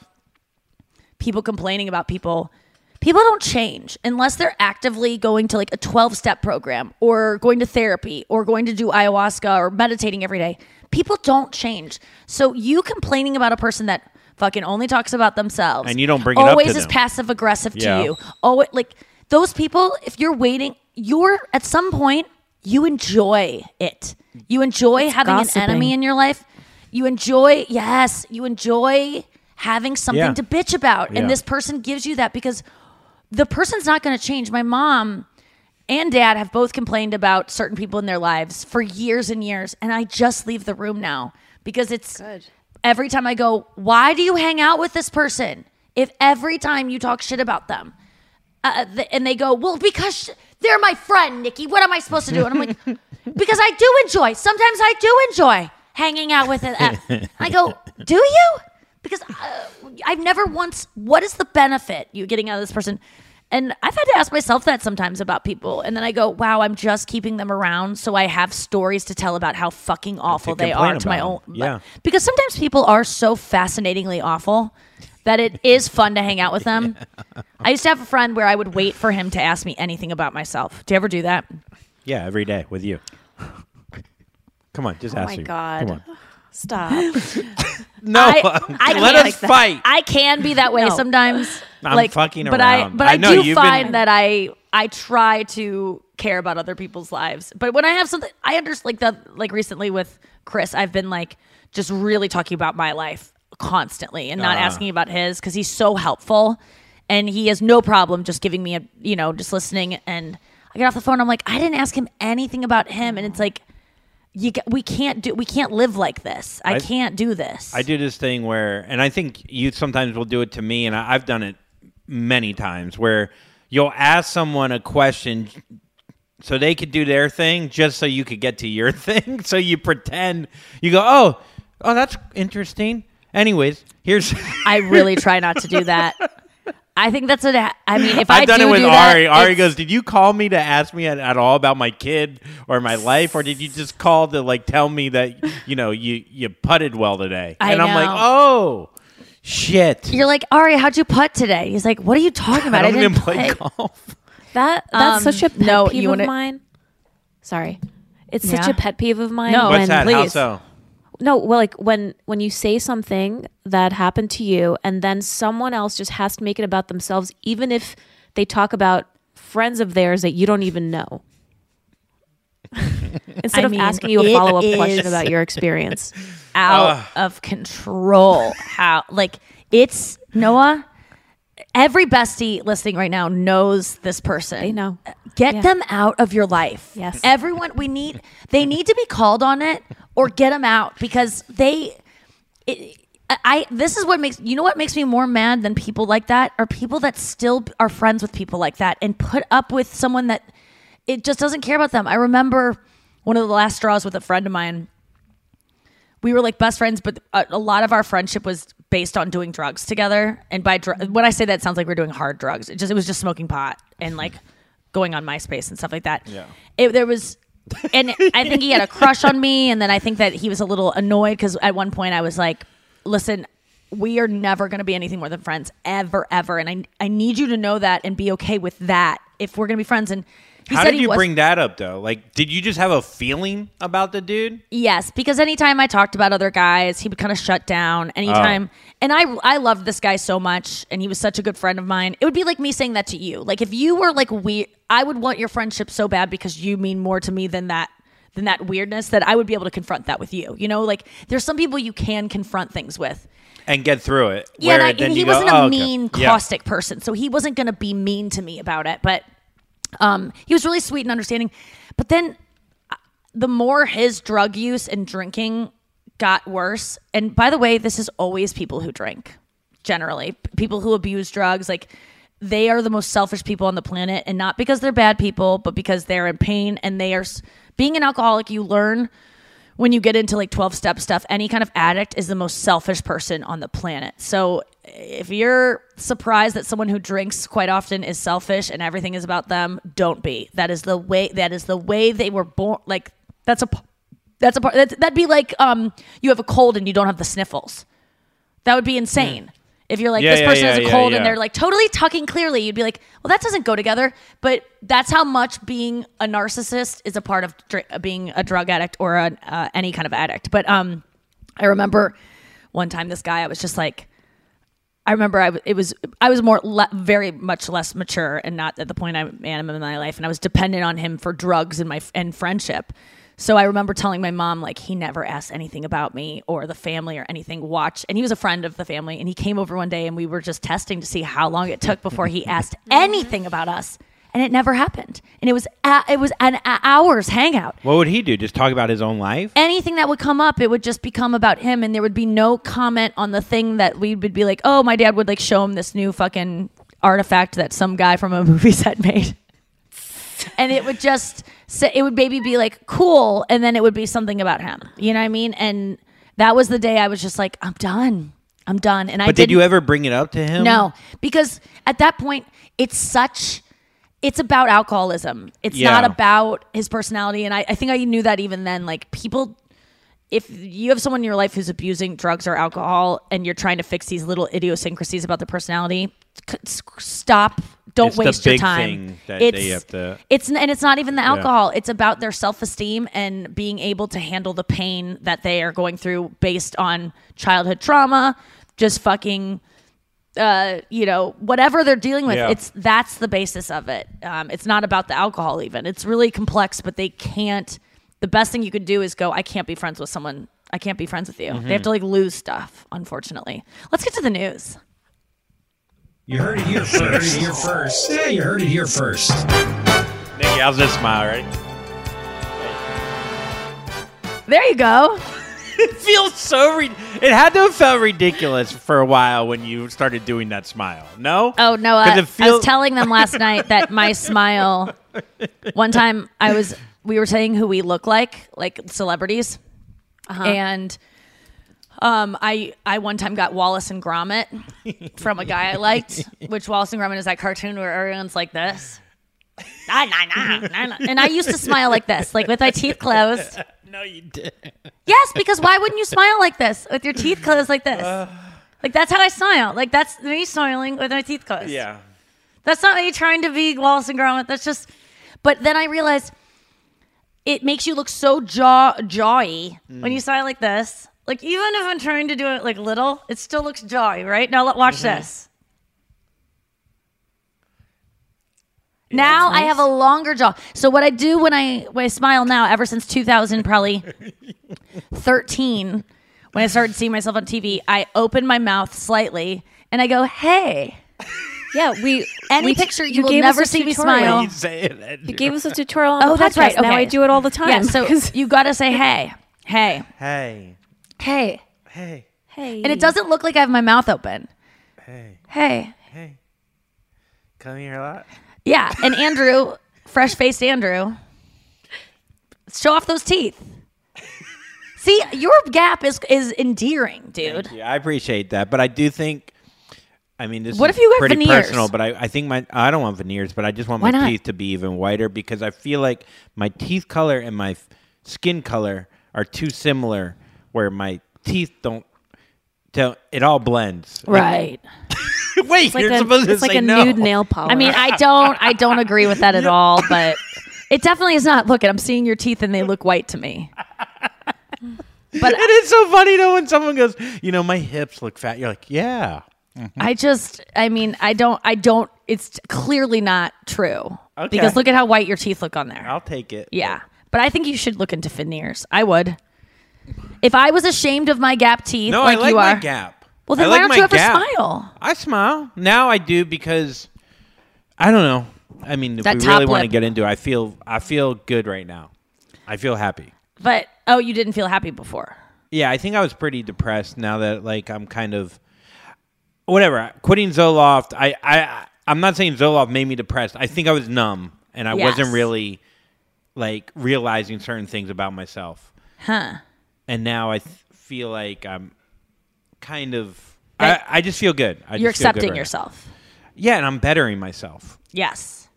people complaining about people. People don't change unless they're actively going to like a 12 step program or going to therapy or going to do ayahuasca or meditating every day. People don't change. So you complaining about a person that fucking only talks about themselves And you don't bring it up to always is them. passive aggressive Yeah. to you. Oh, like those people, if you're waiting, you're at some point you enjoy it. You enjoy having gossiping. an enemy in your life. You enjoy, yes, you enjoy having something Yeah. to bitch about. Yeah. And this person gives you that because the person's not going to change. My mom and dad have both complained about certain people in their lives for years and years. And I just leave the room now because it's every time I go, why do you hang out with this person? If every time you talk shit about them, uh, th- and they go, well, because sh- they're my friend, Nikki. What am I supposed to do? And I'm like, because I do enjoy. Sometimes I do enjoy hanging out with it. Uh, I go, do you? Because uh, I've never once. What is the benefit you getting out of this person? And I've had to ask myself that sometimes about people. And then I go, wow, I'm just keeping them around so I have stories to tell about how fucking awful they are to my own. about 'em. Yeah. Because sometimes people are so fascinatingly awful that it is fun to hang out with them. I used to have a friend where I would wait for him to ask me anything about myself. Do you ever do that? Yeah, every day with you. Come on, just Oh ask my her. God. Come on. Stop. No, I, I let can't- us fight. I can be that way No. sometimes. I'm like, fucking but I around. but I I, know, do you've find been- that I I try to care about other people's lives. But when I have something, I understand like that. Like recently with Chris, I've been like just really talking about my life constantly and not Ah. asking about his because he's so helpful and he has no problem just giving me a you know just listening and I get off the phone I'm like I didn't ask him anything about him and it's like you we can't do we can't live like this I, I- can't do this I do this thing where, and I think you sometimes will do it to me, and I, I've done it many times where you'll ask someone a question so they could do their thing just so you could get to your thing. so you pretend you go, oh, oh, that's interesting. Anyways, here's. I really try not to do that. I think that's what I I mean. If I've I done do it with do that, Ari. Ari goes, "Did you call me to ask me at, at all about my kid or my life, or did you just call to like tell me that you know you you putted well today?" I and I'm like, "Oh, shit." You're like Ari, how'd you putt today? He's like, what are you talking about? I don't didn't even play golf. That that's Um, such a pet no, peeve you of wanna- mine. Sorry, it's such a pet peeve of mine. No, when, What's that? How so? No, well, like when when you say something that happened to you, and then someone else just has to make it about themselves, even if they talk about friends of theirs that you don't even know. Instead I of mean, asking you a follow up question about your experience. out of control. How like it's Noah. Every bestie listening right now knows this person. They know. Get Yeah. them out of your life. Yes. Everyone, we need. They need to be called on it or get them out because they. It, I this is what makes you know what makes me more mad than people like that are people that still are friends with people like that and put up with someone that it just doesn't care about them. I remember one of the last straws with a friend of mine we were like best friends, but a, a lot of our friendship was based on doing drugs together. And by dr- when I say that, it sounds like we're doing hard drugs. It just it was just smoking pot and like going on MySpace and stuff like that. Yeah. It, there was, and I think he had a crush on me, and then I think that he was a little annoyed because at one point I was like, "Listen." We are never going to be anything more than friends ever, ever, and I I need you to know that and be okay with that if we're going to be friends. And he How did you was- bring that up though? Like, did you just have a feeling about the dude? Yes, because anytime I talked about other guys, he would kind of shut down. Anytime, oh. and I I loved this guy so much, and he was such a good friend of mine. It would be like me saying that to you. Like if you were like we, I would want your friendship so bad because you mean more to me than that than that weirdness that I would be able to confront that with you. You know, like there's some people you can confront things with. and get through it. Yeah, and, I, and he wasn't a "Oh, okay." mean, Yeah. caustic person, so he wasn't going to be mean to me about it. But um, he was really sweet and understanding. But then, uh, the more his drug use and drinking got worse, and by the way, this is always people who drink. Generally, people who abuse drugs, like they are the most selfish people on the planet, and not because they're bad people, but because they're in pain and they are. Being an alcoholic, you learn when you get into like 12 step stuff, any kind of addict is the most selfish person on the planet. So if you're surprised that someone who drinks quite often is selfish and everything is about them, don't be. That is the way that is the way they were born like that's a that's a part that'd be like um you have a cold and you don't have the sniffles. That would be insane. If you're like Yeah, this yeah, person has a cold and they're like totally talking clearly, you'd be like, well, that doesn't go together. But that's how much being a narcissist is a part of dr- being a drug addict or a, uh, any kind of addict. But um, I remember one time this guy, I was just like, I remember I it was I was more le- very much less mature and not at the point I am in my life, and I was dependent on him for drugs and my and friendship. So I remember telling my mom like he never asked anything about me or the family or anything. Watch, and he was a friend of the family, and he came over one day and we were just testing to see how long it took before he asked anything about us, and it never happened. And it was a- it was an a- hours hangout What would he do? Just talk about his own life? anything that would come up, it would just become about him, and there would be no comment on the thing that we would be like, oh, my dad would like show him this new fucking artifact that some guy from a movie set made. and it would just say, it would maybe be like cool, and then it would be something about him. You know what I mean? And that was the day I was just like, I'm done. I'm done. And I But did you ever bring it up to him? no, because at that point, it's such. It's about alcoholism. It's Yeah. not about his personality. And I, I think I knew that even then. Like people, if you have someone in your life who's abusing drugs or alcohol, and you're trying to fix these little idiosyncrasies about the personality, c- stop. Don't It's the waste your time. thing that they have to- It's and it's not even the Yeah. alcohol. It's about their self esteem and being able to handle the pain that they are going through based on childhood trauma. Just fucking uh, you know, whatever they're dealing with, Yeah. it's that's the basis of it. Um, it's not about the alcohol even. It's really complex, but they can't. The best thing you could do is go. I can't be friends with someone. I can't be friends with you. They have to like lose stuff. Unfortunately, let's get to the news. You heard it here first. Heard it here first. Yeah, you heard it here first. Nikki, how's this smile, right? There you go. It feels so. Re- it had to have felt ridiculous for a while when you started doing that smile. No. Oh no! Uh, it I was telling them last night that my smile. One time, I was we were saying who we look like, like celebrities, Uh-huh. and um, I I one time got Wallace and Gromit from a guy I liked, which Wallace and Gromit is that cartoon where everyone's like this. Nah, nah, nah, mm-hmm. nah, nah. And I used to smile like this, like with my teeth closed. No, you did. Yes, because why wouldn't you smile like this with your teeth closed like this? Uh. like that's how I smile. Like that's me smiling with my teeth closed. Yeah. That's not me trying to be Wallace and Gromit. That's just. But then I realized it makes you look so jaw jawy when you mm. smile like this. Like even if I'm trying to do it like little, it still looks jawy, right? Now let- watch Mhm. this. Now I have a longer jaw. So what I do when I when I smile now, ever since 2000, probably 13, when I started seeing myself on TV, I open my mouth slightly and I go, "Hey." Yeah, we any we- picture you, you will never see me smile. You gave us a tutorial on Oh, the that's right. podcast. Now I do it all the time. Yeah, so you got to say hey, hey, Hey. hey, Hey. hey, and it doesn't look like I have my mouth open. Hey. Hey, Hey. Come here a lot. Yeah, and Andrew, fresh faced Andrew, show off those teeth. See, your gap is is endearing, dude. Yeah, I appreciate that, but I do think. I mean, this What is if you pretty veneers? personal, but I, I think my I don't want veneers, but I just want Why my not? teeth to be even whiter because I feel like my teeth color and my f- skin color are too similar, where my teeth don't. Don't, it all blends. Right. Wait, It's like you're a- supposed to say that. it's like say a no. nude nail polish. I mean, I don't I don't agree with that at all, but it definitely is not. Look, I'm seeing your teeth and they look white to me. But it is so funny though when someone goes, you know, my hips look fat. You're like, yeah. Mm-hmm. I just, I mean, I don't, I don't, it's clearly not true. Okay. Because look at how white your teeth look on there. I'll take it. Yeah. But I think you should look into veneers. I would. If I was ashamed of my gap teeth, No, like, I like you my are, gap. Well, then I why like don't my you ever gap. smile? I smile now. I do because I don't know. I mean, if That we top really want to lip. get into, it, I feel I feel good right now. I feel happy. But oh, you didn't feel happy before. Yeah, I think I was pretty depressed. Now that like I'm kind of whatever quitting Zoloft. I I I'm not saying Zoloft made me depressed. I think I was numb and I Yes. wasn't really like realizing certain things about myself. Huh. And now I th- feel like I'm kind of. I, I just feel good. I You're just feel good accepting right now. yourself. Yeah, and I'm bettering myself. Yes.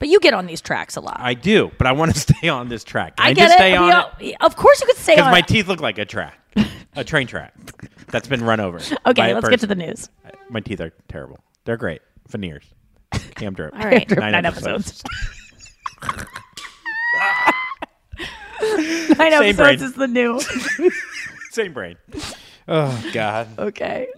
But you get on these tracks a lot. I do, but I want to stay on this track. Can I I, get just it. stay We on all- it Of course, you could stay because my it. teeth look like a track, a train track that's been run over. Okay, let's get to the news. My teeth are terrible. They're great. Veneers. Cam drip. All right. Drip, nine episodes. Nine Same episodes brain. is the new. Same brain. Oh God. okay.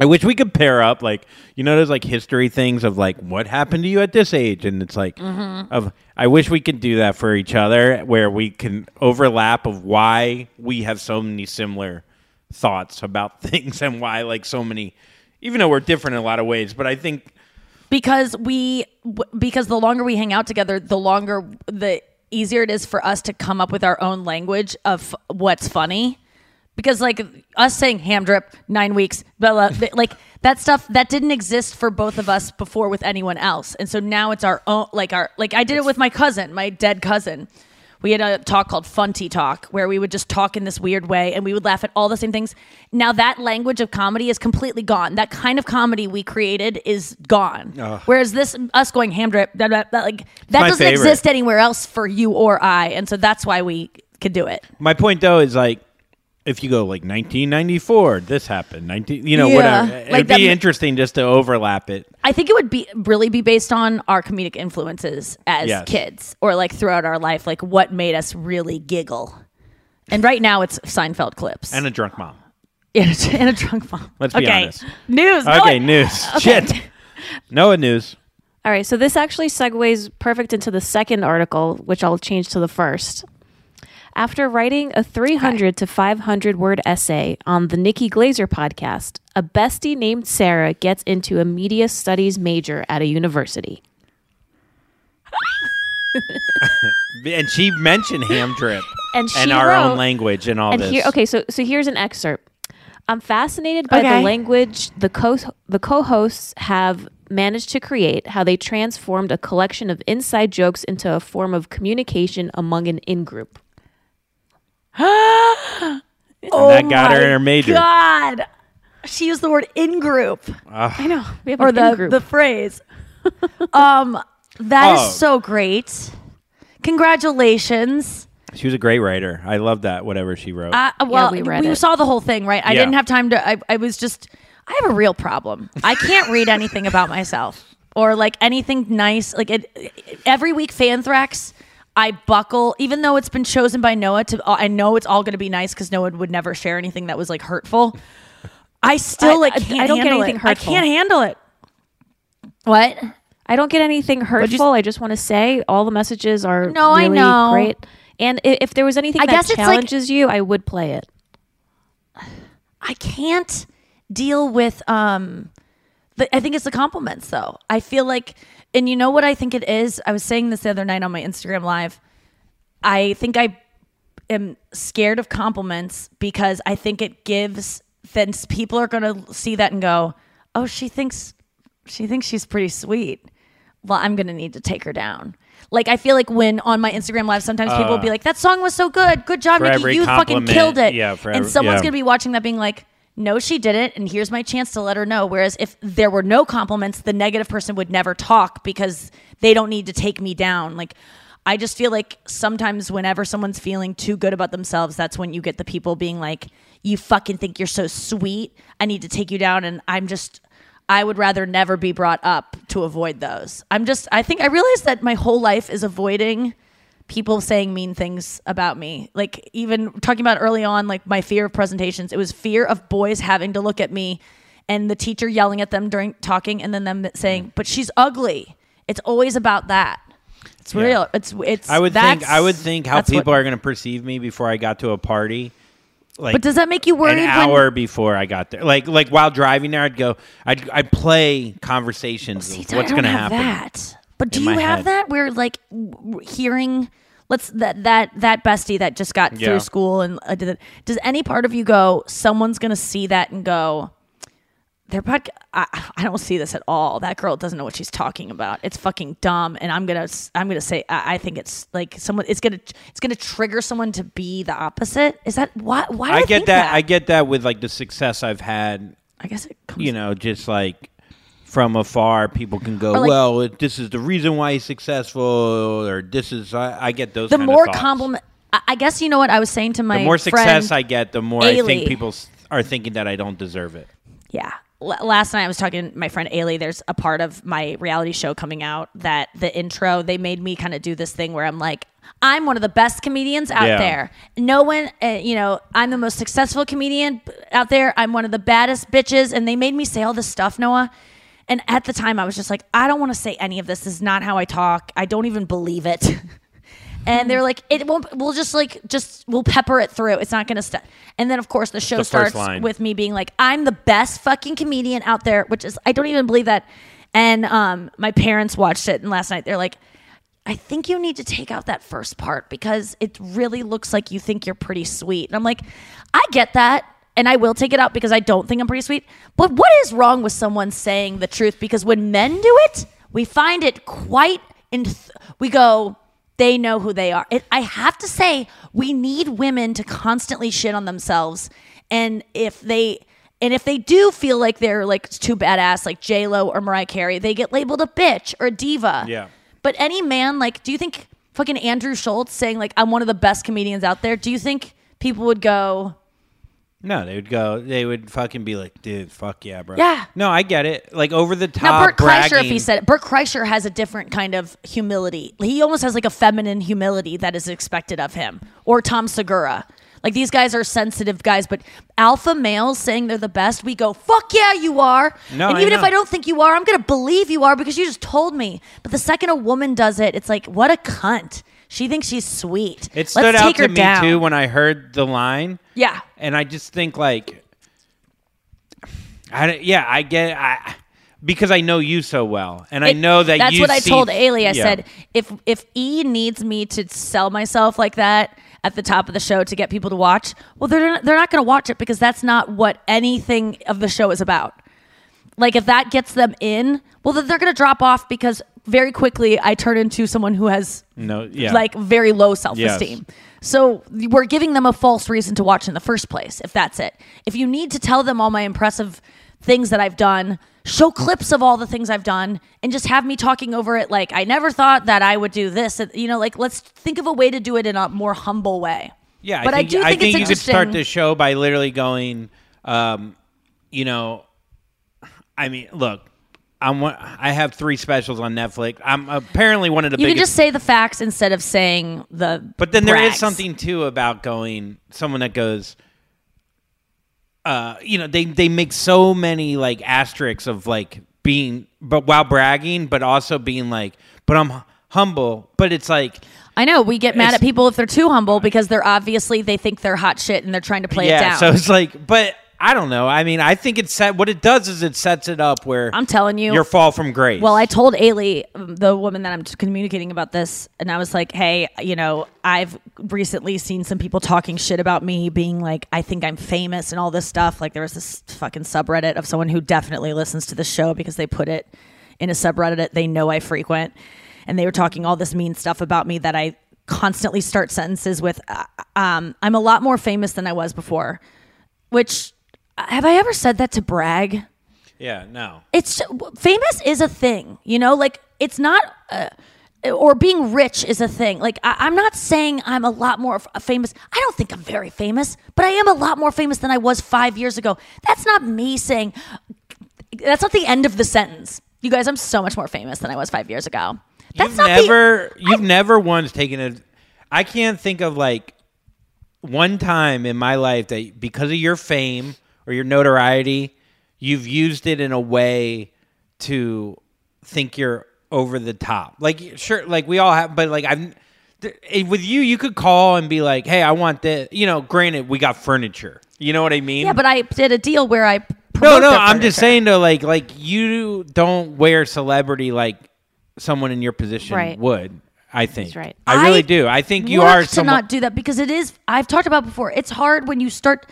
I wish we could pair up, like you know, those like history things of like what happened to you at this age, and it's like Mhm. of. I wish we could do that for each other, where we can overlap of why we have so many similar thoughts about things, and why like so many, even though we're different in a lot of ways. But I think because we w- because the longer we hang out together the longer the easier it is for us to come up with our own language of what's funny because like us saying ham drip nine weeks blah, blah, th- like that stuff that didn't exist for both of us before with anyone else and so now it's our own like our like i did it with my cousin my dead cousin we had a talk called funty talk where we would just talk in this weird way and we would laugh at all the same things now that language of comedy is completely gone that kind of comedy we created is gone Ugh. whereas this us going ham drip blah, blah, blah, like that my doesn't favorite. exist anywhere else for you or i and so that's why we could do it my point though is like. If you go like 1994, this happened. 19, you know, Yeah. whatever. It'd Like be that- interesting just to overlap it. I think it would be really be based on our comedic influences as Yes. kids or like throughout our life, like what made us really giggle. And right now it's Seinfeld clips. And a drunk mom. and, a, and a drunk mom. Let's be okay. honest. News. Okay, Noah. news. Okay. Shit. Noah news. All right, so this actually segues perfect into the second article, which I'll change to the first. After writing a 300 to 500 word essay on the Nikki Glazer podcast, a bestie named Sarah gets into a media studies major at a university. and she mentioned ham drip And she our wrote- own language and all and this. here, okay, so so here's an excerpt. I'm fascinated by Okay. the language the co the co-hosts have managed to create, how they transformed a collection of inside jokes into a form of communication among an in-group. Oh that got her in her major. God. She used the word in group. Ugh. I know. We have or the in-group. the phrase. um that is Oh. so great. Congratulations. She was a great writer. I love that, whatever she wrote. Uh, well, we we, read it. saw the whole thing, right? I Yeah. didn't have time to. I, I was just. I have a real problem. I can't read anything about myself or like anything nice. Like it, every week, Fanthrax. I buckle, even though it's been chosen by Noah to. I know it's all going to be nice because Noah would never share anything that was like hurtful. I still I- like I- can't I don't get anything it. hurtful. I can't handle it. What? I don't get anything hurtful. I just want to say all the messages are No, I know. great. And i- if there was anything I that guess it's like- challenges you, I would play it. I can't deal with um the, I think it's the compliments though. I feel like and you know what I think it is? I was saying this the other night on my Instagram live. I think I am scared of compliments because I think it gives then people are going to see that and go, "Oh, she thinks she thinks she's pretty sweet." Well, I'm going to need to take her down. Like I feel like when on my Instagram live, sometimes people will be Uh, like, "That song was so good, good job, Nikki, you fucking killed it." yeah, and every- someone's yeah. gonna be watching that, being like, "No, she didn't," and here's my chance to let her know. Whereas if there were no compliments, the negative person would never talk because they don't need to take me down. Like. I just feel like sometimes whenever someone's feeling too good about themselves, that's when you get the people being like, "You fucking think you're so sweet. I need to take you down." And I'm just, I would rather never be brought up to avoid those. I'm just, I think I realized that my whole life is avoiding people saying mean things about me. Like even talking about early on, like my fear of presentations, it was fear of boys having to look at me and the teacher yelling at them during talking and then them saying, mm. "But she's ugly." It's always about that. It's real. It's it's. I would think I would think how that's what- people are going to perceive me before I got to a party. Like But does that make you worried An when- hour before I got there, like like while driving there, I'd go. I'd I'd play conversations oh, of what's going to happen. That. But do you have head. that where like hearing let's that that that bestie that just got Yeah. through school and uh, did it, does any part of you go someone's going to see that and go their podcast I, I don't see this at all that girl doesn't know what she's talking about it's fucking dumb and i'm gonna i'm gonna say i, I think it's like someone it's gonna it's gonna trigger someone to be the opposite is that why why do I, I get think that, I get that with like the success I've had. I guess it comes. You know, just like from afar, people can go, like- "Well, it, this is the reason why he's successful," or "This is." I, I get those. the more compliment I, guess you know what i was saying to my the more success I get, the more I think people are thinking that I don't deserve it. Yeah. L- last night I was talking to my friend Ailey. There's a part of my reality show coming out that the intro, they made me kind of do this thing where I'm like, I'm one of the best comedians out Yeah. there. No one, uh, you know, I'm the most successful comedian out there. I'm one of the baddest bitches. And they made me say all this stuff, Noah. And at the time, I was just like, I don't want to say any of this. This is not how I talk. I don't even believe it. and they're like, it won't. We'll just like, just we'll pepper it through. It's not going to stop. And then of course the show The first starts line. with me being like, I'm the best fucking comedian out there, which is I don't even believe that. And um, my parents watched it, and last night they're like, I think you need to take out that first part because it really looks like you think you're pretty sweet. And I'm like, I get that. And I will take it out because I don't think I'm pretty sweet. But what is wrong with someone saying the truth? Because when men do it, we find it quite, in we go, they know who they are. It, I have to say, we need women to constantly shit on themselves. And if they, and if they do feel like they're like too badass, like J Lo or Mariah Carey, they get labeled a bitch or a diva. Yeah. But any man, like, do you think fucking Andrew Schulz saying like I'm one of the best comedians out there? Do you think people would go? No, they would go. They would fucking be like, "Dude, fuck yeah, bro." Yeah. No, I get it. Like over the top. Now, Bert Kreischer, if he said it, Bert Kreischer has a different kind of humility. He almost has like a feminine humility that is expected of him. Or Tom Segura. Like these guys are sensitive guys, but alpha males saying they're the best, we go, fuck yeah, you are. No, and I even if. I don't think you are, I'm going to believe you are because you just told me. But the second a woman does it, it's like, what a cunt. She thinks she's sweet. It stood Let's out take to me down. too when I heard the line. Yeah. And I just think like, I yeah, I get I because I know you so well, and I know that you. that's what I told Ailey. I Yeah. said if if E needs me to sell myself like that at the top of the show to get people to watch, well, they're not, they're not going to watch it because that's not what anything of the show is about. Like if that gets them in, well, then they're going to drop off because very quickly I turn into someone who has no, yeah, like very low self esteem. So we're giving them a false reason to watch in the first place, if that's it. If you need to tell them all my impressive things that I've done, show clips of all the things I've done and just have me talking over it like I never thought that I would do this. You know, like let's think of a way to do it in a more humble way. Yeah, but I think, do think, it's you could start the show by literally going, um, you know, I mean, look, I'm I have three specials on Netflix. I'm apparently one of the You can just say the facts instead of saying the. but then there is something too about going someone that goes. Uh, you know, they they make so many like asterisks of like being, but while bragging, but also being like, but I'm humble. But it's like, I know we get mad at people if they're too humble because they're obviously they think they're hot shit and they're trying to play yeah. it down. So it's like, but I don't know. I mean, I think it set. What it does is it sets it up where I'm telling you, your fall from grace. Well, I told Ailey, um, the woman that I'm communicating about this, and I was like, hey, you know, I've recently seen some people talking shit about me, being like, I think I'm famous and all this stuff. Like, there was this fucking subreddit of someone who definitely listens to the show because they put it in a subreddit that they know I frequent. And they were talking all this mean stuff about me that I constantly start sentences with, uh, um, I'm a lot more famous than I was before. Which, have I ever said that to brag? yeah, no. it's famous is a thing you know? Like it's not uh, or being rich is a thing. Like I, i'm not saying i'm a lot more f- famous. I don't think i'm very famous but i am a lot more famous than i was five years ago. That's not me saying that's not the end of the sentence. You guys i'm so much more famous than i was five years ago. That's you've not the never you've never once taken a I can't think of like one time in my life that because of your fame or your notoriety, you've used it in a way to think you're over the top. Like sure, like we all have, but like I'm eh, with you, you could call and be like, "Hey, I want this." You know, granted, we got furniture. You know what I mean? Yeah, but I did a deal where I no, no. I'm just saying though, like, like you don't wear celebrity like someone in your position Right. would. I think. That's right. I really I do. I think you are to not do that because it is. I've talked about before. It's hard when you start.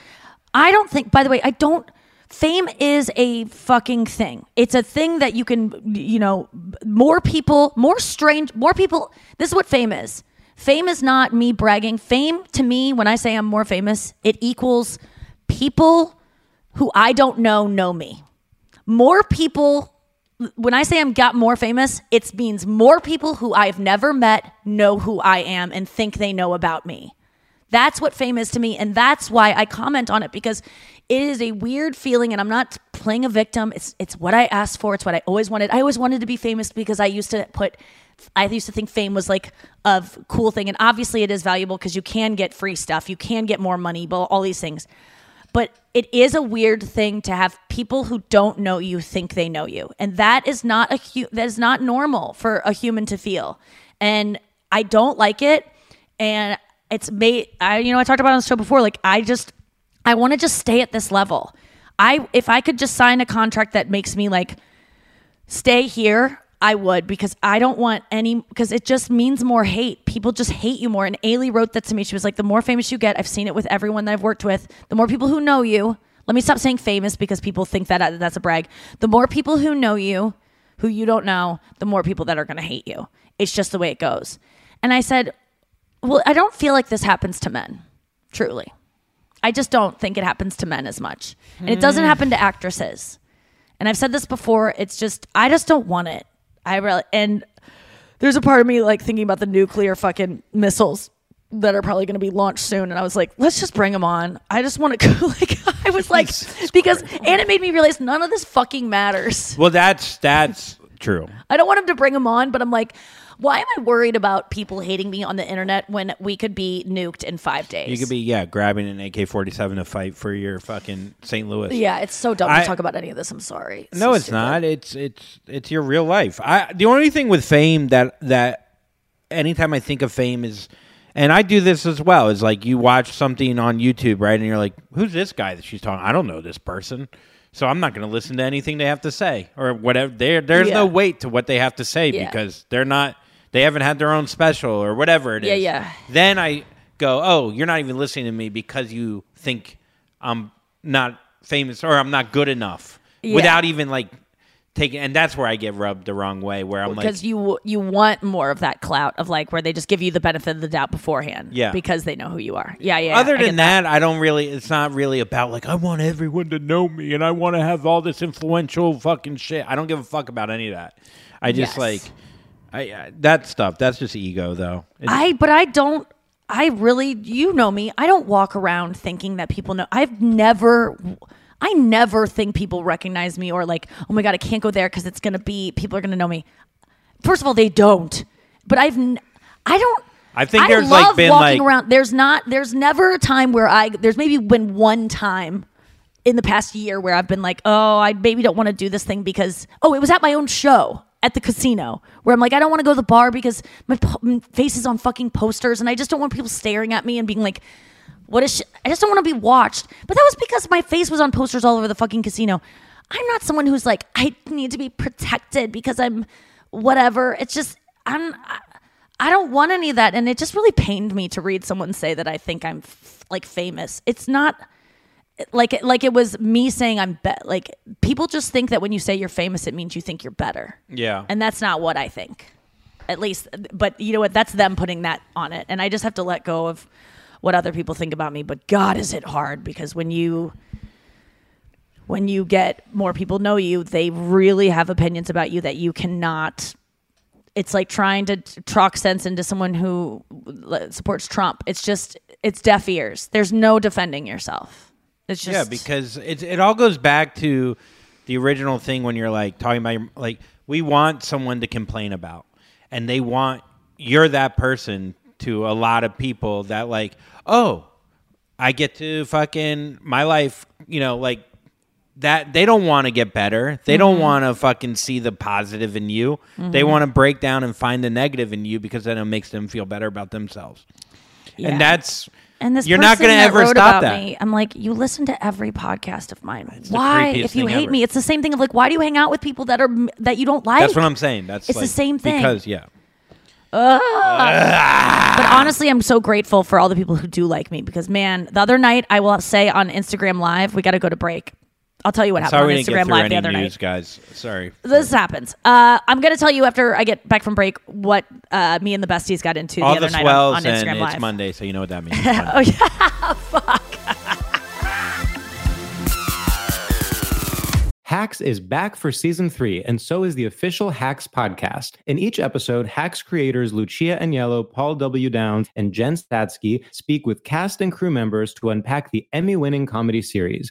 I don't think. By the way, I don't. Fame is a fucking thing. It's a thing that you can, you know, more people, more strange, more people. This is what fame is. Fame is not me bragging. Fame to me, when I say I'm more famous, it equals people who I don't know know me. More people when I say I'm got more famous, it means more people who I've never met know who I am and think they know about me. That's what fame is to me. And that's why I comment on it because it is a weird feeling and I'm not playing a victim. It's it's what I asked for. It's what I always wanted. I always wanted to be famous because I used to put I used to think fame was like a cool thing. And obviously it is valuable because you can get free stuff. You can get more money, but all these things. But it is a weird thing to have people who don't know you think they know you. And that is not a hu- that is not normal for a human to feel. And I don't like it. And it's made I you know I talked about on the show before like I just I want to just stay at this level. I if I could just sign a contract that makes me like stay here, I would because I don't want any because it just means more hate. People just hate you more. And Ailey wrote that to me. She was like, the more famous you get, I've seen it with everyone that I've worked with, the more people who know you. Let me stop saying famous because people think that that's a brag. The more people who know you, who you don't know, the more people that are going to hate you. It's just the way it goes. And I said, well, I don't feel like this happens to men, truly. I just don't think it happens to men as much. And it doesn't Hmm. happen to actresses. And I've said this before, it's just I just don't want it. I really and there's a part of me like thinking about the nuclear fucking missiles that are probably going to be launched soon and I was like, let's just bring them on. I just want to go like I was like because and it made me realize none of this fucking matters. well, that's that's true. I don't want him to bring them on, but I'm like, why am I worried about people hating me on the internet when we could be nuked in 5 days? You could be yeah grabbing an AK forty seven to fight for your fucking St. Louis. Yeah, it's so dumb I- to talk about any of this. I'm sorry. no, it's not. It's it's it's your real life. I the only thing with fame that that anytime I think of fame is, and I do this as well. Is like you watch something on YouTube, right, and you're like, who's this guy that she's talking? I don't know this person. So I'm not going to listen to anything they have to say or whatever. There, there's Yeah. no weight to what they have to say Yeah. because they're not. They haven't had their own special or whatever it is. Yeah, yeah. Then I go, oh, you're not even listening to me because you think I'm not famous or I'm not good enough Yeah. without even like taking. And that's where I get rubbed the wrong way. Where I'm like, because you you want more of that clout of like where they just give you the benefit of the doubt beforehand. Yeah. Because they know who you are. Yeah, yeah. other than that, I don't really. It's not really about like I want everyone to know me and I want to have all this influential fucking shit. I don't give a fuck about any of that. I just Yes. like, I, I that stuff. That's just ego, though. It's- I but I don't I really you know me. I don't walk around thinking that people know. I've never I never think people recognize me or like, "Oh my god, I can't go there cuz it's going to be people are going to know me." First of all, they don't. But I've n- I don't I think I there's love like been walking like around. There's not. There's never a time where I. There's maybe been one time in the past year where I've been like, oh, I maybe don't want to do this thing because oh, it was at my own show at the casino where I'm like, I don't want to go to the bar because my po- m- face is on fucking posters and I just don't want people staring at me and being like, what is? Sh-? I just don't want to be watched. But that was because my face was on posters all over the fucking casino. I'm not someone who's like, I need to be protected because I'm whatever. It's just I'm. I, I don't want any of that, and it just really pained me to read someone say that I think I'm f- like famous. It's not like like it was me saying I'm be- like people just think that when you say you're famous, it means you think you're better, yeah. and that's not what I think. At least, but you know what? That's them putting that on it, and I just have to let go of what other people think about me. But God, is it hard because when you when you get more people know you, they really have opinions about you that you cannot. It's like trying to talk sense into someone who supports Trump. It's just it's deaf ears. There's no defending yourself. It's just yeah, because it it all goes back to the original thing when you're like talking about your, like we want someone to complain about, and they want you're that person to a lot of people that like oh I get to fucking my life you know like that they don't want to get better. They Mm-hmm. don't want to fucking see the positive in you. They Mhm. want to break down and find the negative in you because then it makes them feel better about themselves. Yeah. And that's And this you're not going to ever stop that. Me, I'm like, you listen to every podcast of mine. the Why, if you hate ever. me, it's the same thing of like, why do you hang out with people that are that you don't like? That's what I'm saying. That's it's the same thing. because yeah. Ugh. but honestly, I'm so grateful for all the people who do like me because man, the other night I will say on Instagram Live, we got to go to break. I'll tell you what happened Sorry we on didn't get Instagram Live any the other news, night. guys. Sorry. This happens. Uh, I'm gonna tell you after I get back from break what uh, me and the besties got into All the the other night on, on Instagram and Live. it's Monday, so you know what that means. oh yeah, fuck. Hacks is back for season three, and so is the official Hacks podcast. In each episode, Hacks creators Lucia Aniello, Paul W. Downs, and Jen Statsky speak with cast and crew members to unpack the Emmy winning comedy series.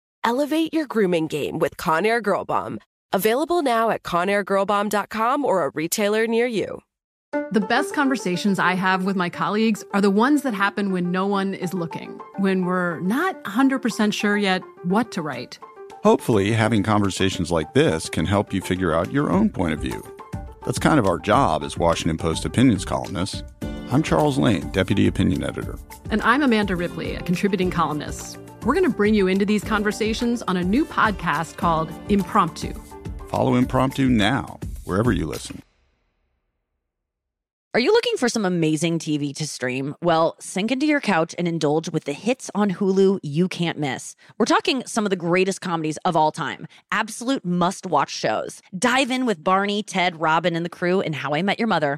Elevate your grooming game with Conair Girl Bomb. Available now at ConairGirlBomb.com or a retailer near you. The best conversations I have with my colleagues are the ones that happen when no one is looking, when we're not 100% sure yet what to write. Hopefully, having conversations like this can help you figure out your own point of view. That's kind of our job as Washington Post opinions columnists. I'm Charles Lane, Deputy Opinion Editor. And I'm Amanda Ripley, a contributing columnist. We're going to bring you into these conversations on a new podcast called Impromptu. Follow Impromptu now, wherever you listen. Are you looking for some amazing TV to stream? Well, sink into your couch and indulge with the hits on Hulu you can't miss. We're talking some of the greatest comedies of all time, absolute must watch shows. Dive in with Barney, Ted, Robin, and the crew in How I Met Your Mother.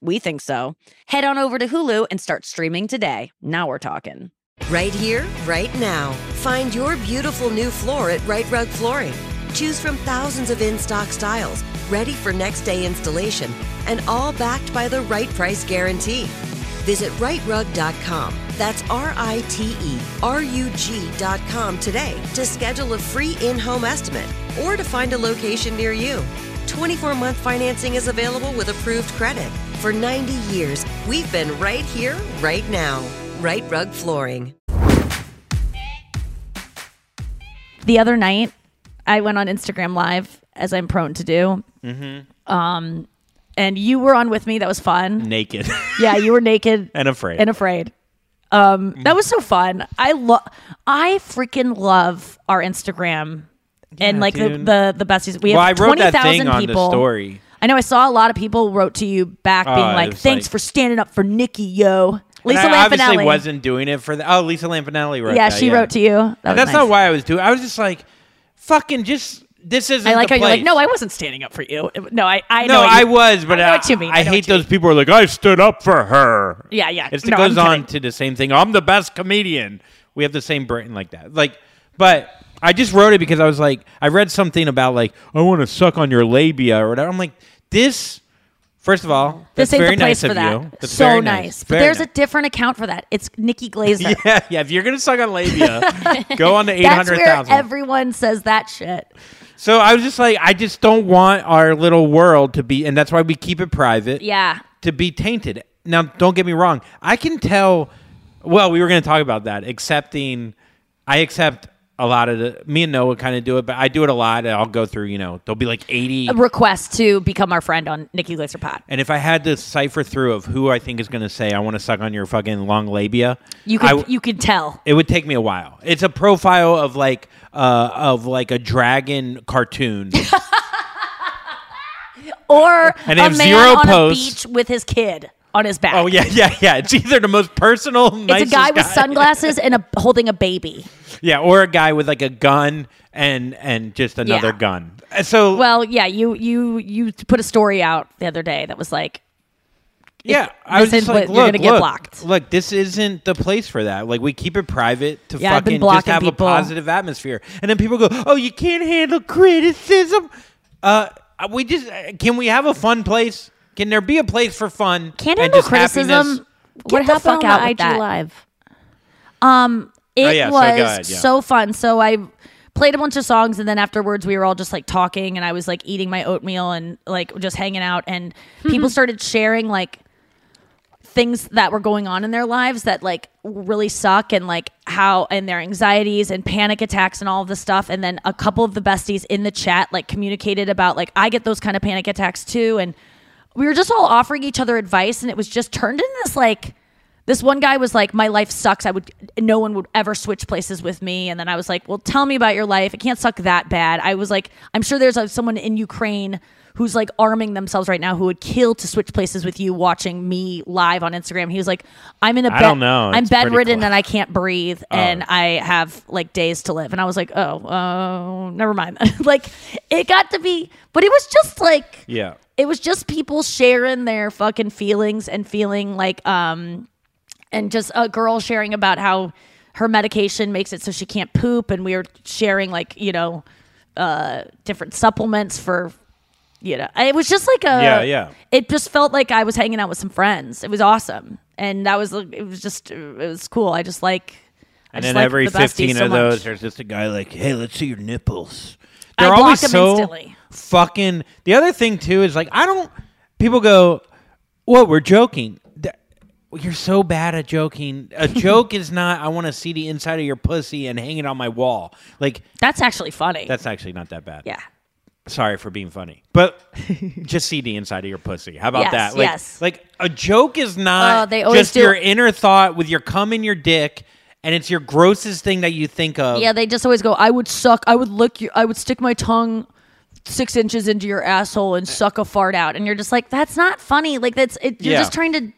We think so. Head on over to Hulu and start streaming today. Now we're talking. Right here, right now. Find your beautiful new floor at Rite Rug Flooring. Choose from thousands of in stock styles, ready for next day installation, and all backed by the right price guarantee. Visit riterug.com. That's R I T E R U G.com today to schedule a free in home estimate or to find a location near you. 24 month financing is available with approved credit. For 90 years, we've been right here, right now. Rite Rug Flooring. The other night, I went on Instagram Live, as I'm prone to do. Mm-hmm. Um, and you were on with me. That was fun. Naked. Yeah, you were naked And afraid. And afraid. Um, that was so fun. I love. I freaking love our Instagram and like the, the the besties. We Well, have I wrote twenty that on the people. story. I know. I saw a lot of people wrote to you back, being it like, "Thanks like- for standing up for Nikki, yo." Lisa and I obviously Lampanelli. wasn't doing it for the. Oh, Lisa Lampanelli wrote Yeah, that, she wrote to you. That that's not why I was doing. I was just like, fucking, just this isn't. I like the how you're like, no, I wasn't standing up for you. No, I, I no, know. I was, but I know what you mean. I, know hate those people who are like, I stood up for her. Yeah, yeah. It's, No, it goes on to the same thing. I'm the best comedian. We have the same brain like that. Like, but I just wrote it because I was like, I read something about like, I want to suck on your labia or whatever. I'm like, this. First of all, that's This ain't very the place nice for of that. you. That's so very nice. But Very there's nice. a different account for that. It's Nikki Glaser. yeah, yeah. If you're gonna suck on labia, go on to eight That's where everyone says that shit. So I was just like, I just don't want our little world to be, and that's why we keep it private. Yeah. To be tainted. Now, don't get me wrong. I can tell. Well, we were going to talk about that. Accepting, I accept a lot of the. Me and Noah kind of do it, but I do it a lot. I'll go through. You know, there'll be like eighty. requests to become our friend on Nikki Glaser Pod. and if I had to cipher through of who I think is going to say, I want to suck on your fucking long labia, You could w- you could tell. it would take me a while. It's a profile of like uh of like a dragon cartoon. Or And a man on posts. a beach with his kid on his back. oh yeah, yeah, yeah. It's either the most personal, It's a guy with sunglasses and a holding a baby. Yeah, or a guy with like a gun and and just another Yeah. gun. Uh, So Well, yeah, you you you put a story out the other day that was like yeah, I was this just is like, what- you're look, gonna get look, blocked. Look, this isn't the place for that. Like we keep it private to Yeah, I've been fucking just blocking have people. a positive atmosphere, and then people go, "Oh, you can't handle criticism." Uh, we just uh, can we have a fun place? Can there be a place for fun? Can't and handle just happiness? criticism. What Get the happened fuck on out the with IG that. live? Um, it Oh, yeah, was go ahead, yeah. so fun. So I played a bunch of songs, and then afterwards we were all just like talking, and I was like eating my oatmeal and like just hanging out, and mm-hmm. people started sharing like things that were going on in their lives that like really suck and like how and their anxieties and panic attacks and all of this stuff and then a couple of the besties in the chat like communicated about like I get those kind of panic attacks too and we were just all offering each other advice and it was just turned in this like this one guy was like my life sucks. I would no one would ever switch places with me. And then i was like well tell me about your life. It can't suck that bad. I was like i'm sure there's uh someone in ukraine who's like arming themselves right now who would kill to switch places with you watching me live on instagram. He was like i'm in a bed don't know. i'm It's bedridden and i can't breathe Oh. and i have like days to live. And i was like oh uh, never mind. Like it got to be but it was just like Yeah. it was just people sharing their fucking feelings and feeling like um and just a girl sharing about how her medication makes it so she can't poop and we were sharing like you know uh different supplements for you know it was just like a Yeah, yeah. it just felt like i was hanging out with some friends it was awesome and that was it was just it was cool i just like I And just then like every the 15 so of much. those, there's just a guy like, hey, let's see your nipples. They're block always so instantly. fucking. The other thing, too, is like, I don't. People go, what? We're joking. You're so bad at joking. A joke is not, I want to see the inside of your pussy and hang it on my wall. Like, that's actually funny that's actually not that bad. yeah Sorry for being funny, but just see the inside of your pussy. How about Yes, that? Like, yes. like a joke is not Oh, they always just do- your inner thought with your cum in your dick, and it's your grossest thing that you think of. Yeah, they just always go, I would suck, I would lick you, I would stick my tongue six inches into your asshole and suck a fart out. And you're just like, that's not funny. Like, that's, it, you're Yeah. just trying to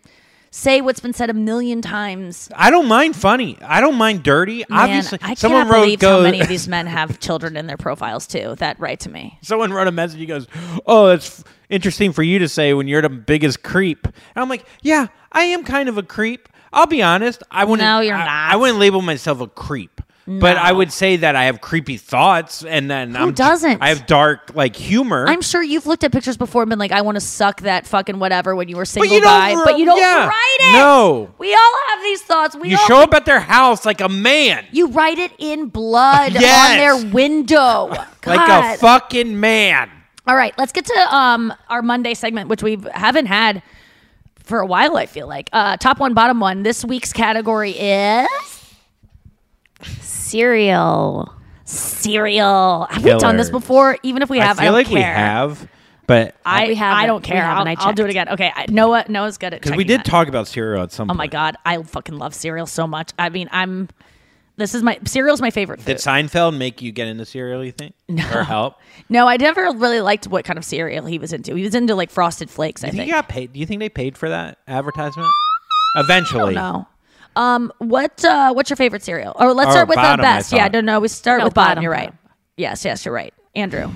say what's been said a million times. I don't mind funny. I don't mind dirty. Man, Obviously, I someone can't wrote believe go, how many of these men have children in their profiles too. That write to me. someone wrote a message. He goes, "Oh, it's f- interesting for you to say when you're the biggest creep." And I'm like, "Yeah, I am kind of a creep. I'll be honest. I wouldn't. No, you're I, not. I wouldn't label myself a creep." But I would say that I have creepy thoughts, and then Who I'm, doesn't? I have dark like humor. I'm sure you've looked at pictures before and been like, I want to suck that fucking whatever when you were single you guy, but you don't yeah. write it. No. We all have these thoughts. We you all show up at their house like a man, You write it in blood Yes. on their window. like a fucking man. All right, let's get to um our Monday segment, which we haven't had for a while. I feel like uh, top one, bottom one. This week's category is Cereal. cereal. Have we done this Killers. before? Even if we have, I I, feel don't like care. we have, but I, We haven't. I don't We care. haven't. I'll, I I'll do it checked. again. Okay, I, Noah. Noah's good at because we checking did that. talk about cereal at some Oh point. my god, I fucking love cereal so much. I mean, I'm. This is my cereal's my favorite food. Did Seinfeld make you get into cereal? You think? No. Or help? no, I never really liked what kind of cereal he was into. He was into like Frosted Flakes. I Do you think think. he got paid? Do you think they paid for that advertisement? Eventually. No. Um, what uh, what's your favorite cereal? Or let's Or start with the bottom, I best. Yeah, thought. no, no, we start No, with bottom. bottom, You're right. Yes, yes, you're right. Andrew.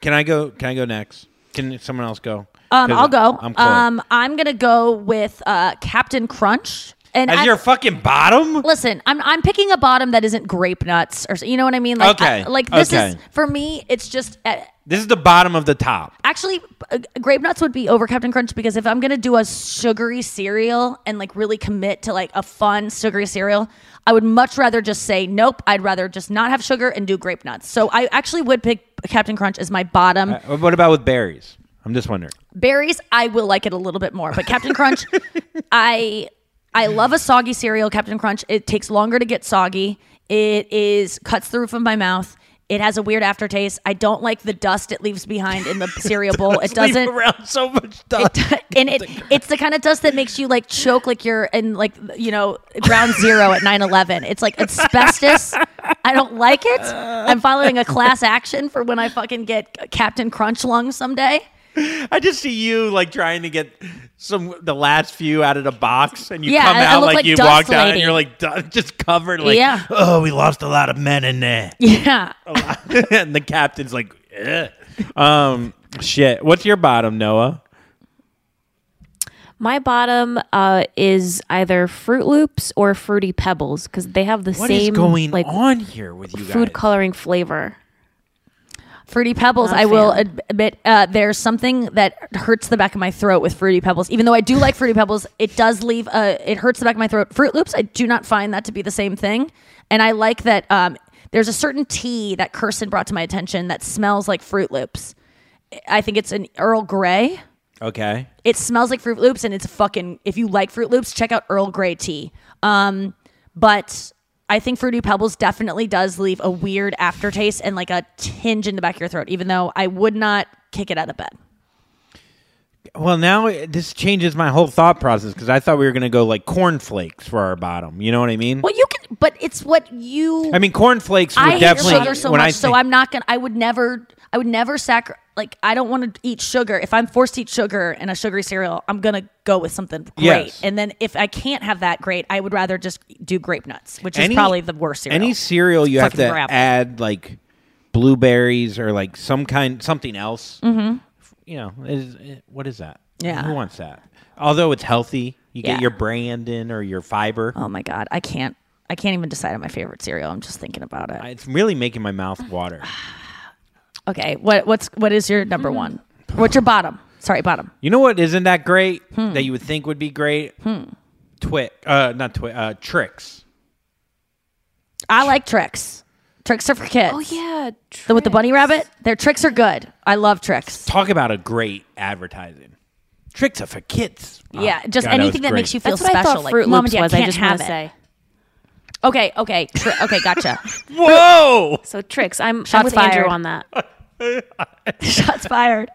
Can I go? Can I go next? Can someone else go? Um, I'll go. I'm Chloe. um, I'm gonna go with uh, Captain Crunch. And As I- your fucking bottom? Listen, I'm I'm picking a bottom that isn't grape nuts or you know what I mean. Like, Okay, I- like this okay. is for me. It's just uh, This is the bottom of the top. actually uh, grape nuts would be over Captain Crunch because if I'm gonna do a sugary cereal and like really commit to like a fun sugary cereal, I would much rather just say nope. I'd rather just not have sugar and do grape nuts. So I actually would pick Captain Crunch as my bottom. Uh, what about with berries? I'm just wondering. Berries, I will like it a little bit more, but Captain Crunch, I I love a soggy cereal. Captain Crunch, it takes longer to get soggy. It is cuts the roof of my mouth. It has a weird aftertaste. I don't like the dust it leaves behind in the cereal bowl. It Leave doesn't around so much dust. and it it's the kind of dust that makes you like choke like you're in like you know ground zero at 9-11 it's like asbestos i don't like it i'm following a class action for when i fucking get captain crunch lung someday I just see you like trying to get some the last few out of the box, and you Yeah, come I- out like, like you walked out, and you're like just covered. Like, Yeah. oh, we lost a lot of men in there. yeah and the captain's like, Ugh. um, shit. What's your bottom, Noah? My bottom uh, is either Froot Loops or Fruity Pebbles because they have the What is same going like on here with you food guys? coloring flavor. Fruity Pebbles, Not a I will ad- admit, uh, there's something that hurts the back of my throat with Fruity Pebbles. Even though I do like Fruity Pebbles, it does leave, uh, it hurts the back of my throat. Froot Loops, I do not find that to be the same thing. And I like that um, there's a certain tea that Kirsten brought to my attention that smells like Froot Loops. I think it's an Earl Grey. Okay. It smells like Froot Loops, and it's fucking. If you like Froot Loops, check out Earl Grey tea. Um, but I think Fruity Pebbles definitely does leave a weird aftertaste and like a tinge in the back of your throat. Even though I would not kick it out of bed. Well, now eh, this changes my whole thought process because I thought we were gonna go like cornflakes for our bottom. You know what I mean? Well, you can, but it's what you. I mean, cornflakes would I hate definitely. sugar so when I much, so I'm not gonna. I would never. I would never sacri Like I don't want to eat sugar. If I'm forced to eat sugar and a sugary cereal, I'm gonna go with something great. Yes. And then if I can't have that great, I would rather just do grape nuts, which Any- is probably the worst cereal. Any cereal you have Fucking to crap. add like blueberries or like some kind something else. Mhm. You know, is, what is that? Yeah. who wants that? Although it's healthy, you Yeah. get your brand in or your fiber. Oh my god, I can't. I can't even decide on my favorite cereal. I'm just thinking about it. It's really making my mouth water. Okay, what what's what is your number one? What's your bottom? Sorry, bottom. You know what isn't that great Hmm. that you would think would be great? Twit, uh, not twit, uh, Trix. I like Trix. Trix are for kids. Oh yeah, The, with the bunny rabbit, their Trix are good. I love Trix. Talk about a great advertising. Trix are for kids. Oh, Yeah, just God, that anything was that makes you feel That's what I special. thought like Fruit mom Loops and dad was. I can't just have want it. to say. Okay, okay, tri- okay, gotcha. Whoa! So Trix. I'm, I'm Shots with fired. Andrew on that. Shots fired.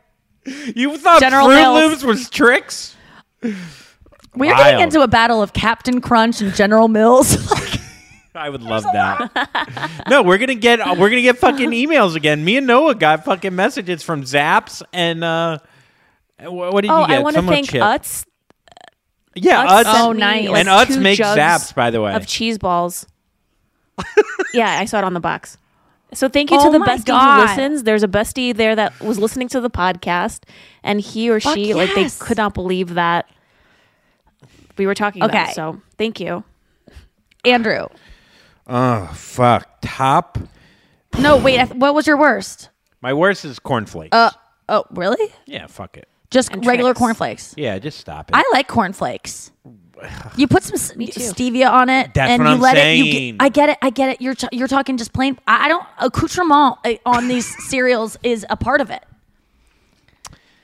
You thought General Fruit Mills. Loops was Trix? We're Wild. getting into a battle of Captain Crunch and General Mills. I would love that. no, we're gonna get we're gonna get fucking emails again. Me and Noah got fucking messages from Zapp's and uh, wh- what did oh, you get? I want to thank chip. Utz. Yeah, Utz Utz. Oh, nice. And Utz makes Zapp's, by the way. of cheese balls. yeah, I saw it on the box. So thank you Oh to the my bestie God. who listens. There's a bestie there that was listening to the podcast, and he or Fuck she like they could not believe that we were talking about. Okay. it. So thank you. Andrew. Oh fuck! Top. No, wait. I th- what was your worst? My worst is cornflakes. Uh, oh, really? yeah, fuck it. Just And regular Trix. cornflakes. Yeah, just stop it. I like cornflakes. You put some stevia on it, That's and what you I'm let it. You get, I get it. I get it. You're t- you're talking just plain. I, I don't accoutrement uh, on these cereals is a part of it.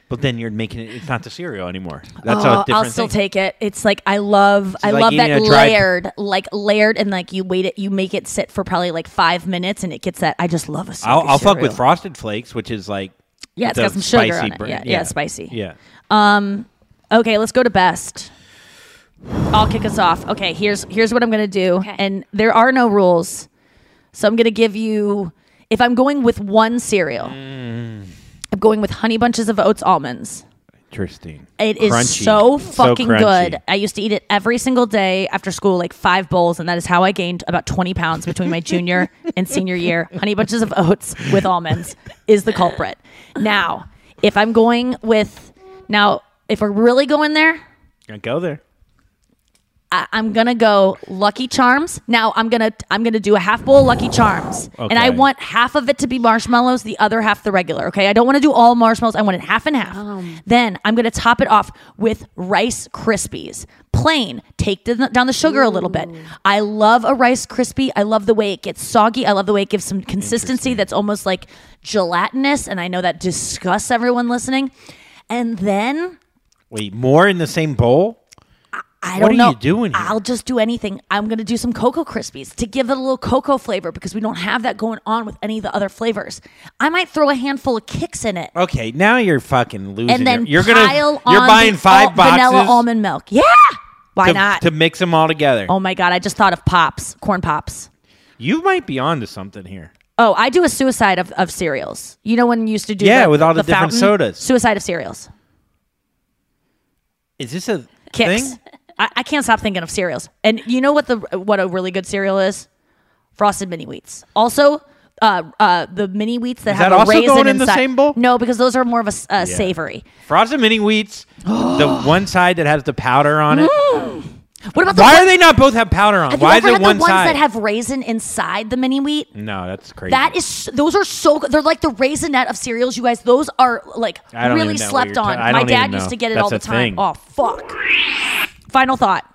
but then you're making it. It's not the cereal anymore. That's Oh, a different I'll still thing. take it. It's like I love. I like love that eating a layered, like layered, and like you wait it. You make it sit for probably like five minutes, and it gets that. I just love a. I'll, I'll fuck with. Frosted Flakes, which is like Yeah, it's got some sugar on it. br- Yeah, yeah, spicy. Yeah. Um, okay, let's go to best. I'll kick us off. Okay, here's here's what I'm gonna do, and there are no rules, so I'm gonna give you. If I'm going with one cereal, Mm. I'm going with Honey Bunches of Oats almonds. Interesting. It is Crunchy. so fucking crunchy. good. I used to eat it every single day after school, like five bowls, and that is how I gained about 20 pounds between my junior and senior year. Honey bunches of oats with almonds is the culprit. Now, if I'm going with, now, if we're really going there, Gonna go there. I, I'm gonna go Lucky Charms. Now I'm gonna I'm gonna do a half bowl of Lucky Charms, and I want half of it to be marshmallows, the other half the regular. Okay, I don't want to do all marshmallows. I want it half and half. then I'm gonna top it off with Rice Krispies, plain. Take the, down the sugar a little bit. I love a Rice Krispie. I love the way it gets soggy. I love the way it gives some consistency that's almost like gelatinous, and I know that disgusts everyone listening. And then Wait, more in the same bowl? I What don't are know. you doing here? I'll just do anything. I'm gonna do some Cocoa Krispies to give it a little cocoa flavor because we don't have that going on with any of the other flavors. I might throw a handful of Kix in it, Okay, now you're fucking losing. and then your- you're pile gonna you're on buying the five al- boxes vanilla almond milk. Yeah, why to, not? to mix them all together. oh my god, I just thought of pops, corn pops. You might be onto something here. Oh, I do a suicide of, of cereals. You know when you used to do Yeah, the, with all the different fountain? sodas. Suicide of cereals. Is this a Kix. thing? I, I can't stop thinking of cereals. And you know what the what a really good cereal is? Frosted mini wheats. Also, uh, uh, the mini wheats that Is have that a also raisin going in the inside. same bowl? No, because those are more of a s- uh, savory. Frosted mini wheats, the one side that has the powder on it. What about the Why one- are they not both have powder on? Have Why you is ever it had one the ones side? that have raisin inside the mini wheat? no, that's crazy. That is, those are so good. They're like the raisinette of cereals, you guys. Those are like really even know what slept on. ta- My dad used to get it That's all the time. thing. Oh fuck! Final thought.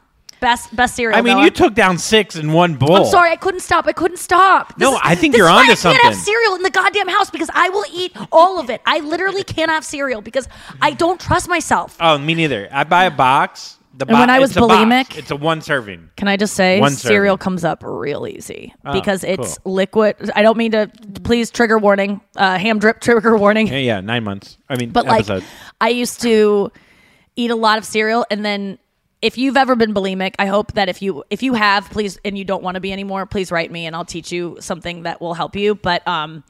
Best best cereal. I mean, Noah. you took down six in one bowl. I'm sorry, I couldn't stop. I couldn't stop. No, is- I think this you're onto I can't have cereal in the goddamn house because I will eat all of it. I literally can't have cereal because I don't trust myself. Oh, me neither. I buy a box. The And when I was it's a bulimic- it's a one serving. Can I just say One cereal serving. comes up real easy Oh, because it's cool. liquid. I don't mean to. Please, trigger warning. Uh, ham drip trigger warning. Yeah, yeah, nine months. I mean, But episode. like, I used to eat a lot of cereal, and then if you've ever been bulimic, I hope that if you if you have, please, and you don't want to be anymore, please write me, and I'll teach you something that will help you. But um,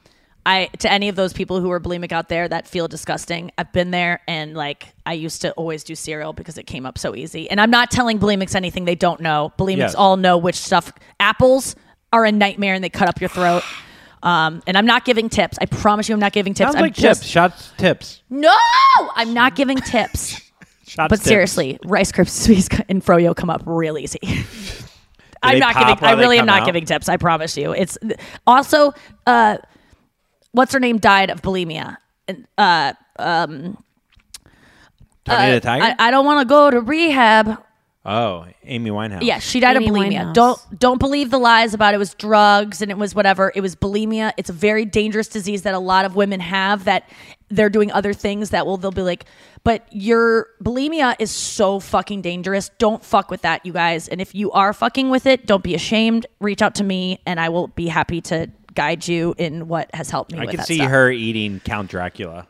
I to any of those people who are bulimic out there that feel disgusting, I've been there, and like I used to always do cereal because it came up so easy. And I'm not telling bulimics anything they don't know. Bulimics Yes. all know which stuff. Apples are a nightmare, and they cut up your throat. Um, and I'm not giving tips. I promise you, I'm not giving tips. Sounds I'm like just tips. Shots, tips. no, I'm not giving tips. Shots, but tips. seriously, Rice Krispies and Froyo come up real easy. I'm not giving. while I really am not out? giving tips. I promise you. It's also, uh, what's her name died of bulimia. And, Uh, um, uh, Tiger. I, I don't want to go to rehab. oh, Amy Winehouse. Yeah, she died Amy of bulimia. Winehouse. Don't don't believe the lies about it was drugs and it was whatever. It was bulimia. It's a very dangerous disease that a lot of women have that they're doing other things that will they'll be like, but your bulimia is so fucking dangerous. Don't fuck with that, you guys. And if you are fucking with it, don't be ashamed. Reach out to me and I will be happy to guide you in what has helped me I with can that see stuff. her eating Count Dracula.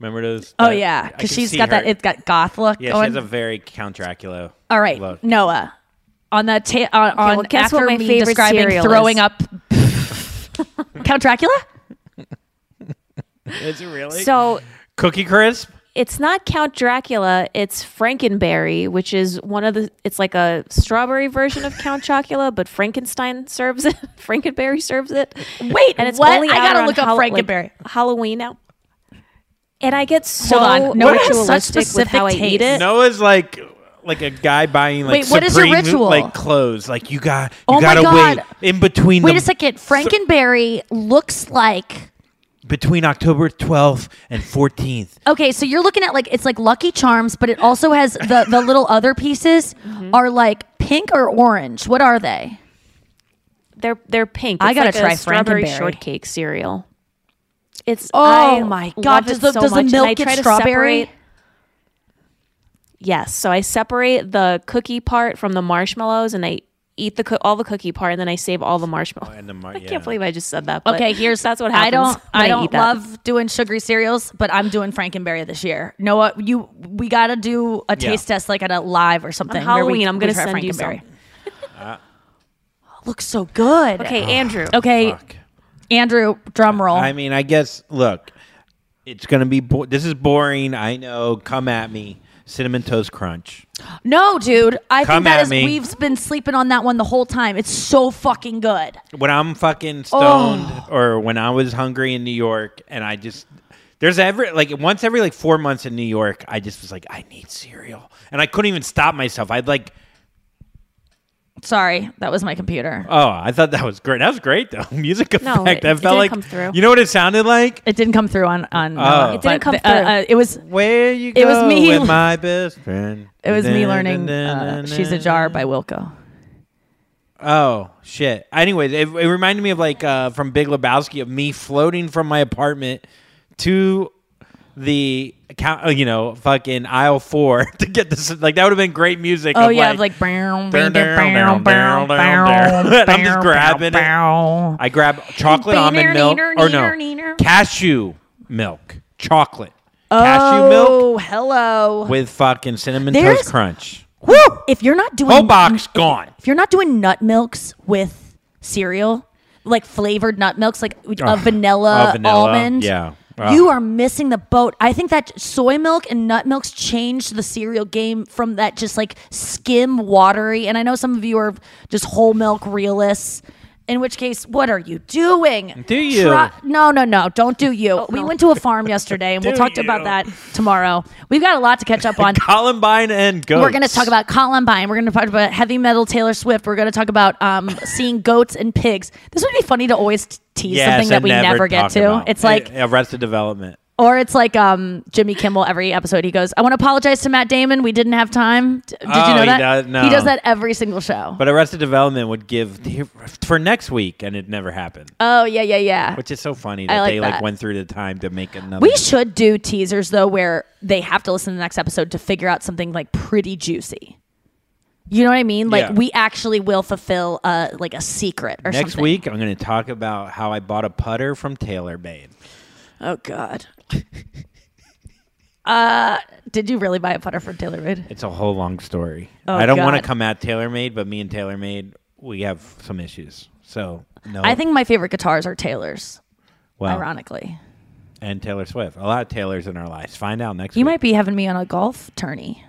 Remember those? Oh that- yeah, because she's see got that. It's got goth look Yeah, going. she has a very Count Dracula. All right, look. Noah. On the ta- uh, on, on well, guess after what my me favorite describing throwing is? up Count Dracula. Is it really? So Cookie Crisp. it's not Count Dracula, it's Frankenberry, which is one of the it's like a strawberry version of Count Chocula, but Frankenstein serves it. Frankenberry serves it. Wait, and it's what? only I out gotta look up Hall- like, Frankenberry. Halloween now. And I get so on. Noah such ritualistic with specific how I eat taste. it. Noah's like like a guy buying like Wait, what is your Supreme, ritual? like clothes. Like you got you Oh my gotta God. wait in between. Wait the, a second. Frankenberry looks like. Between October 12th and 14th. Okay, so you're looking at like it's like Lucky Charms, but it also has the the little other pieces Mm-hmm. are like pink or orange. What are they? They're they're pink. I gotta like a try strawberry shortcake cereal. It's Oh I my God, does the- so does the milk get strawberry? separate- Yes, so I separate the cookie part from the marshmallows, and I eat the coo- all the cookie part, and then I save all the marshmallows. Oh, and the mar- I yeah. can't believe I just said that. But Okay, here's that's what happens. I don't I don't that. love doing sugary cereals, but I'm doing Frankenberry this year. Noah, you we got to do a Yeah. taste test like at a live or something. On where we- Halloween, I'm gonna send you Frankenberry. some. Uh. Oh, looks so good. Okay, Andrew. Okay, Fuck. Andrew, drum roll. I mean, I guess look, It's gonna be. Bo- this is boring. I know. Come at me. Cinnamon toast crunch. No, dude. I Come think that at is me. we've been sleeping on that one the whole time. It's so fucking good. When I'm fucking stoned, or when I was hungry in New York, and I just there's every like once every like four months in New York, I just was like, I need cereal, and I couldn't even stop myself. I'd like. Sorry, that was my computer. Oh, I thought that was great. That was great though. Music effect. No, it- that it felt didn't like come through. you know what it sounded like. It didn't come through on on. Oh. uh, It didn't but come the- uh, through. uh, it was where you go It was go me. with my best friend. It was me learning uh, "She's a Jar" by Wilco. Oh shit. Anyways, it, it reminded me of like uh, from Big Lebowski of me floating from my apartment to the account, uh, you know, fucking aisle four to get this. Like that would have been great music. Oh yeah, like, like. I'm just grabbing it. I grab chocolate almond milk or no cashew milk, chocolate cashew milk Oh, hello. with fucking cinnamon toast crunch. Woo! If you're not doing Whole box gone. if you're not doing nut milks with cereal, like flavored nut milks, like a vanilla, Oh, vanilla, almond, yeah. Ugh. you are missing the boat. I think that soy milk and nut milks changed the cereal game from that just like skim watery. And I know some of you are just whole milk realists. In which case, what are you doing? Do you? no, no, no. Don't do you. we went to a farm yesterday, and we'll Do talk about that tomorrow. We've got a lot to catch up on. Columbine and goats. We're going to talk about Columbine. We're going to talk about heavy metal Taylor Swift. We're going to talk about um, seeing goats and pigs. This would be funny to always t- tease Yes, something that we never, get to. about. It's like, Arrested Development. Or it's like um, Jimmy Kimmel every episode. He goes, "I want to apologize to Matt Damon. We didn't have time." D- Did Oh, you know he that? does- no. He does that every single show. But Arrested Development would give for next week, and it never happened. oh yeah, yeah, yeah. Which is so funny that like they like that. went through the time to make another. We should do teasers though, where they have to listen to the next episode to figure out something like pretty juicy. You know what I mean? Like Yeah. we actually will fulfill uh like a secret or something. Next something. week, I'm going to talk about how I bought a putter from TaylorMade. Oh God. uh, did you really buy a putter from TaylorMade? It's a whole long story. Oh, I don't want to come at TaylorMade, but me and TaylorMade, we have some issues. So no, I think my favorite guitars are Taylor's. Well, ironically, and Taylor Swift. A lot of Taylors in our lives. Find out next you week. might be having me on a golf tourney.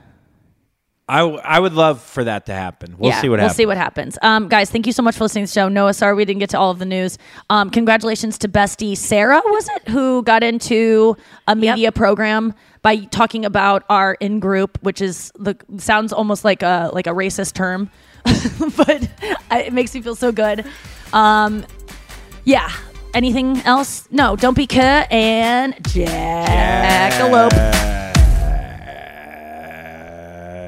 I, w- I would love for that to happen. We'll yeah, see what we'll happens. see what happens. Um, guys, thank you so much for listening to the show. Noah, sorry we didn't get to all of the news. Um, congratulations to Bestie Sarah, was it, who got into a media program by talking about our in group, which is the sounds almost like a like a racist term, but I, it makes me feel so good. Um, yeah. Anything else? No. Don't be cut and jackalope.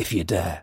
if you dare.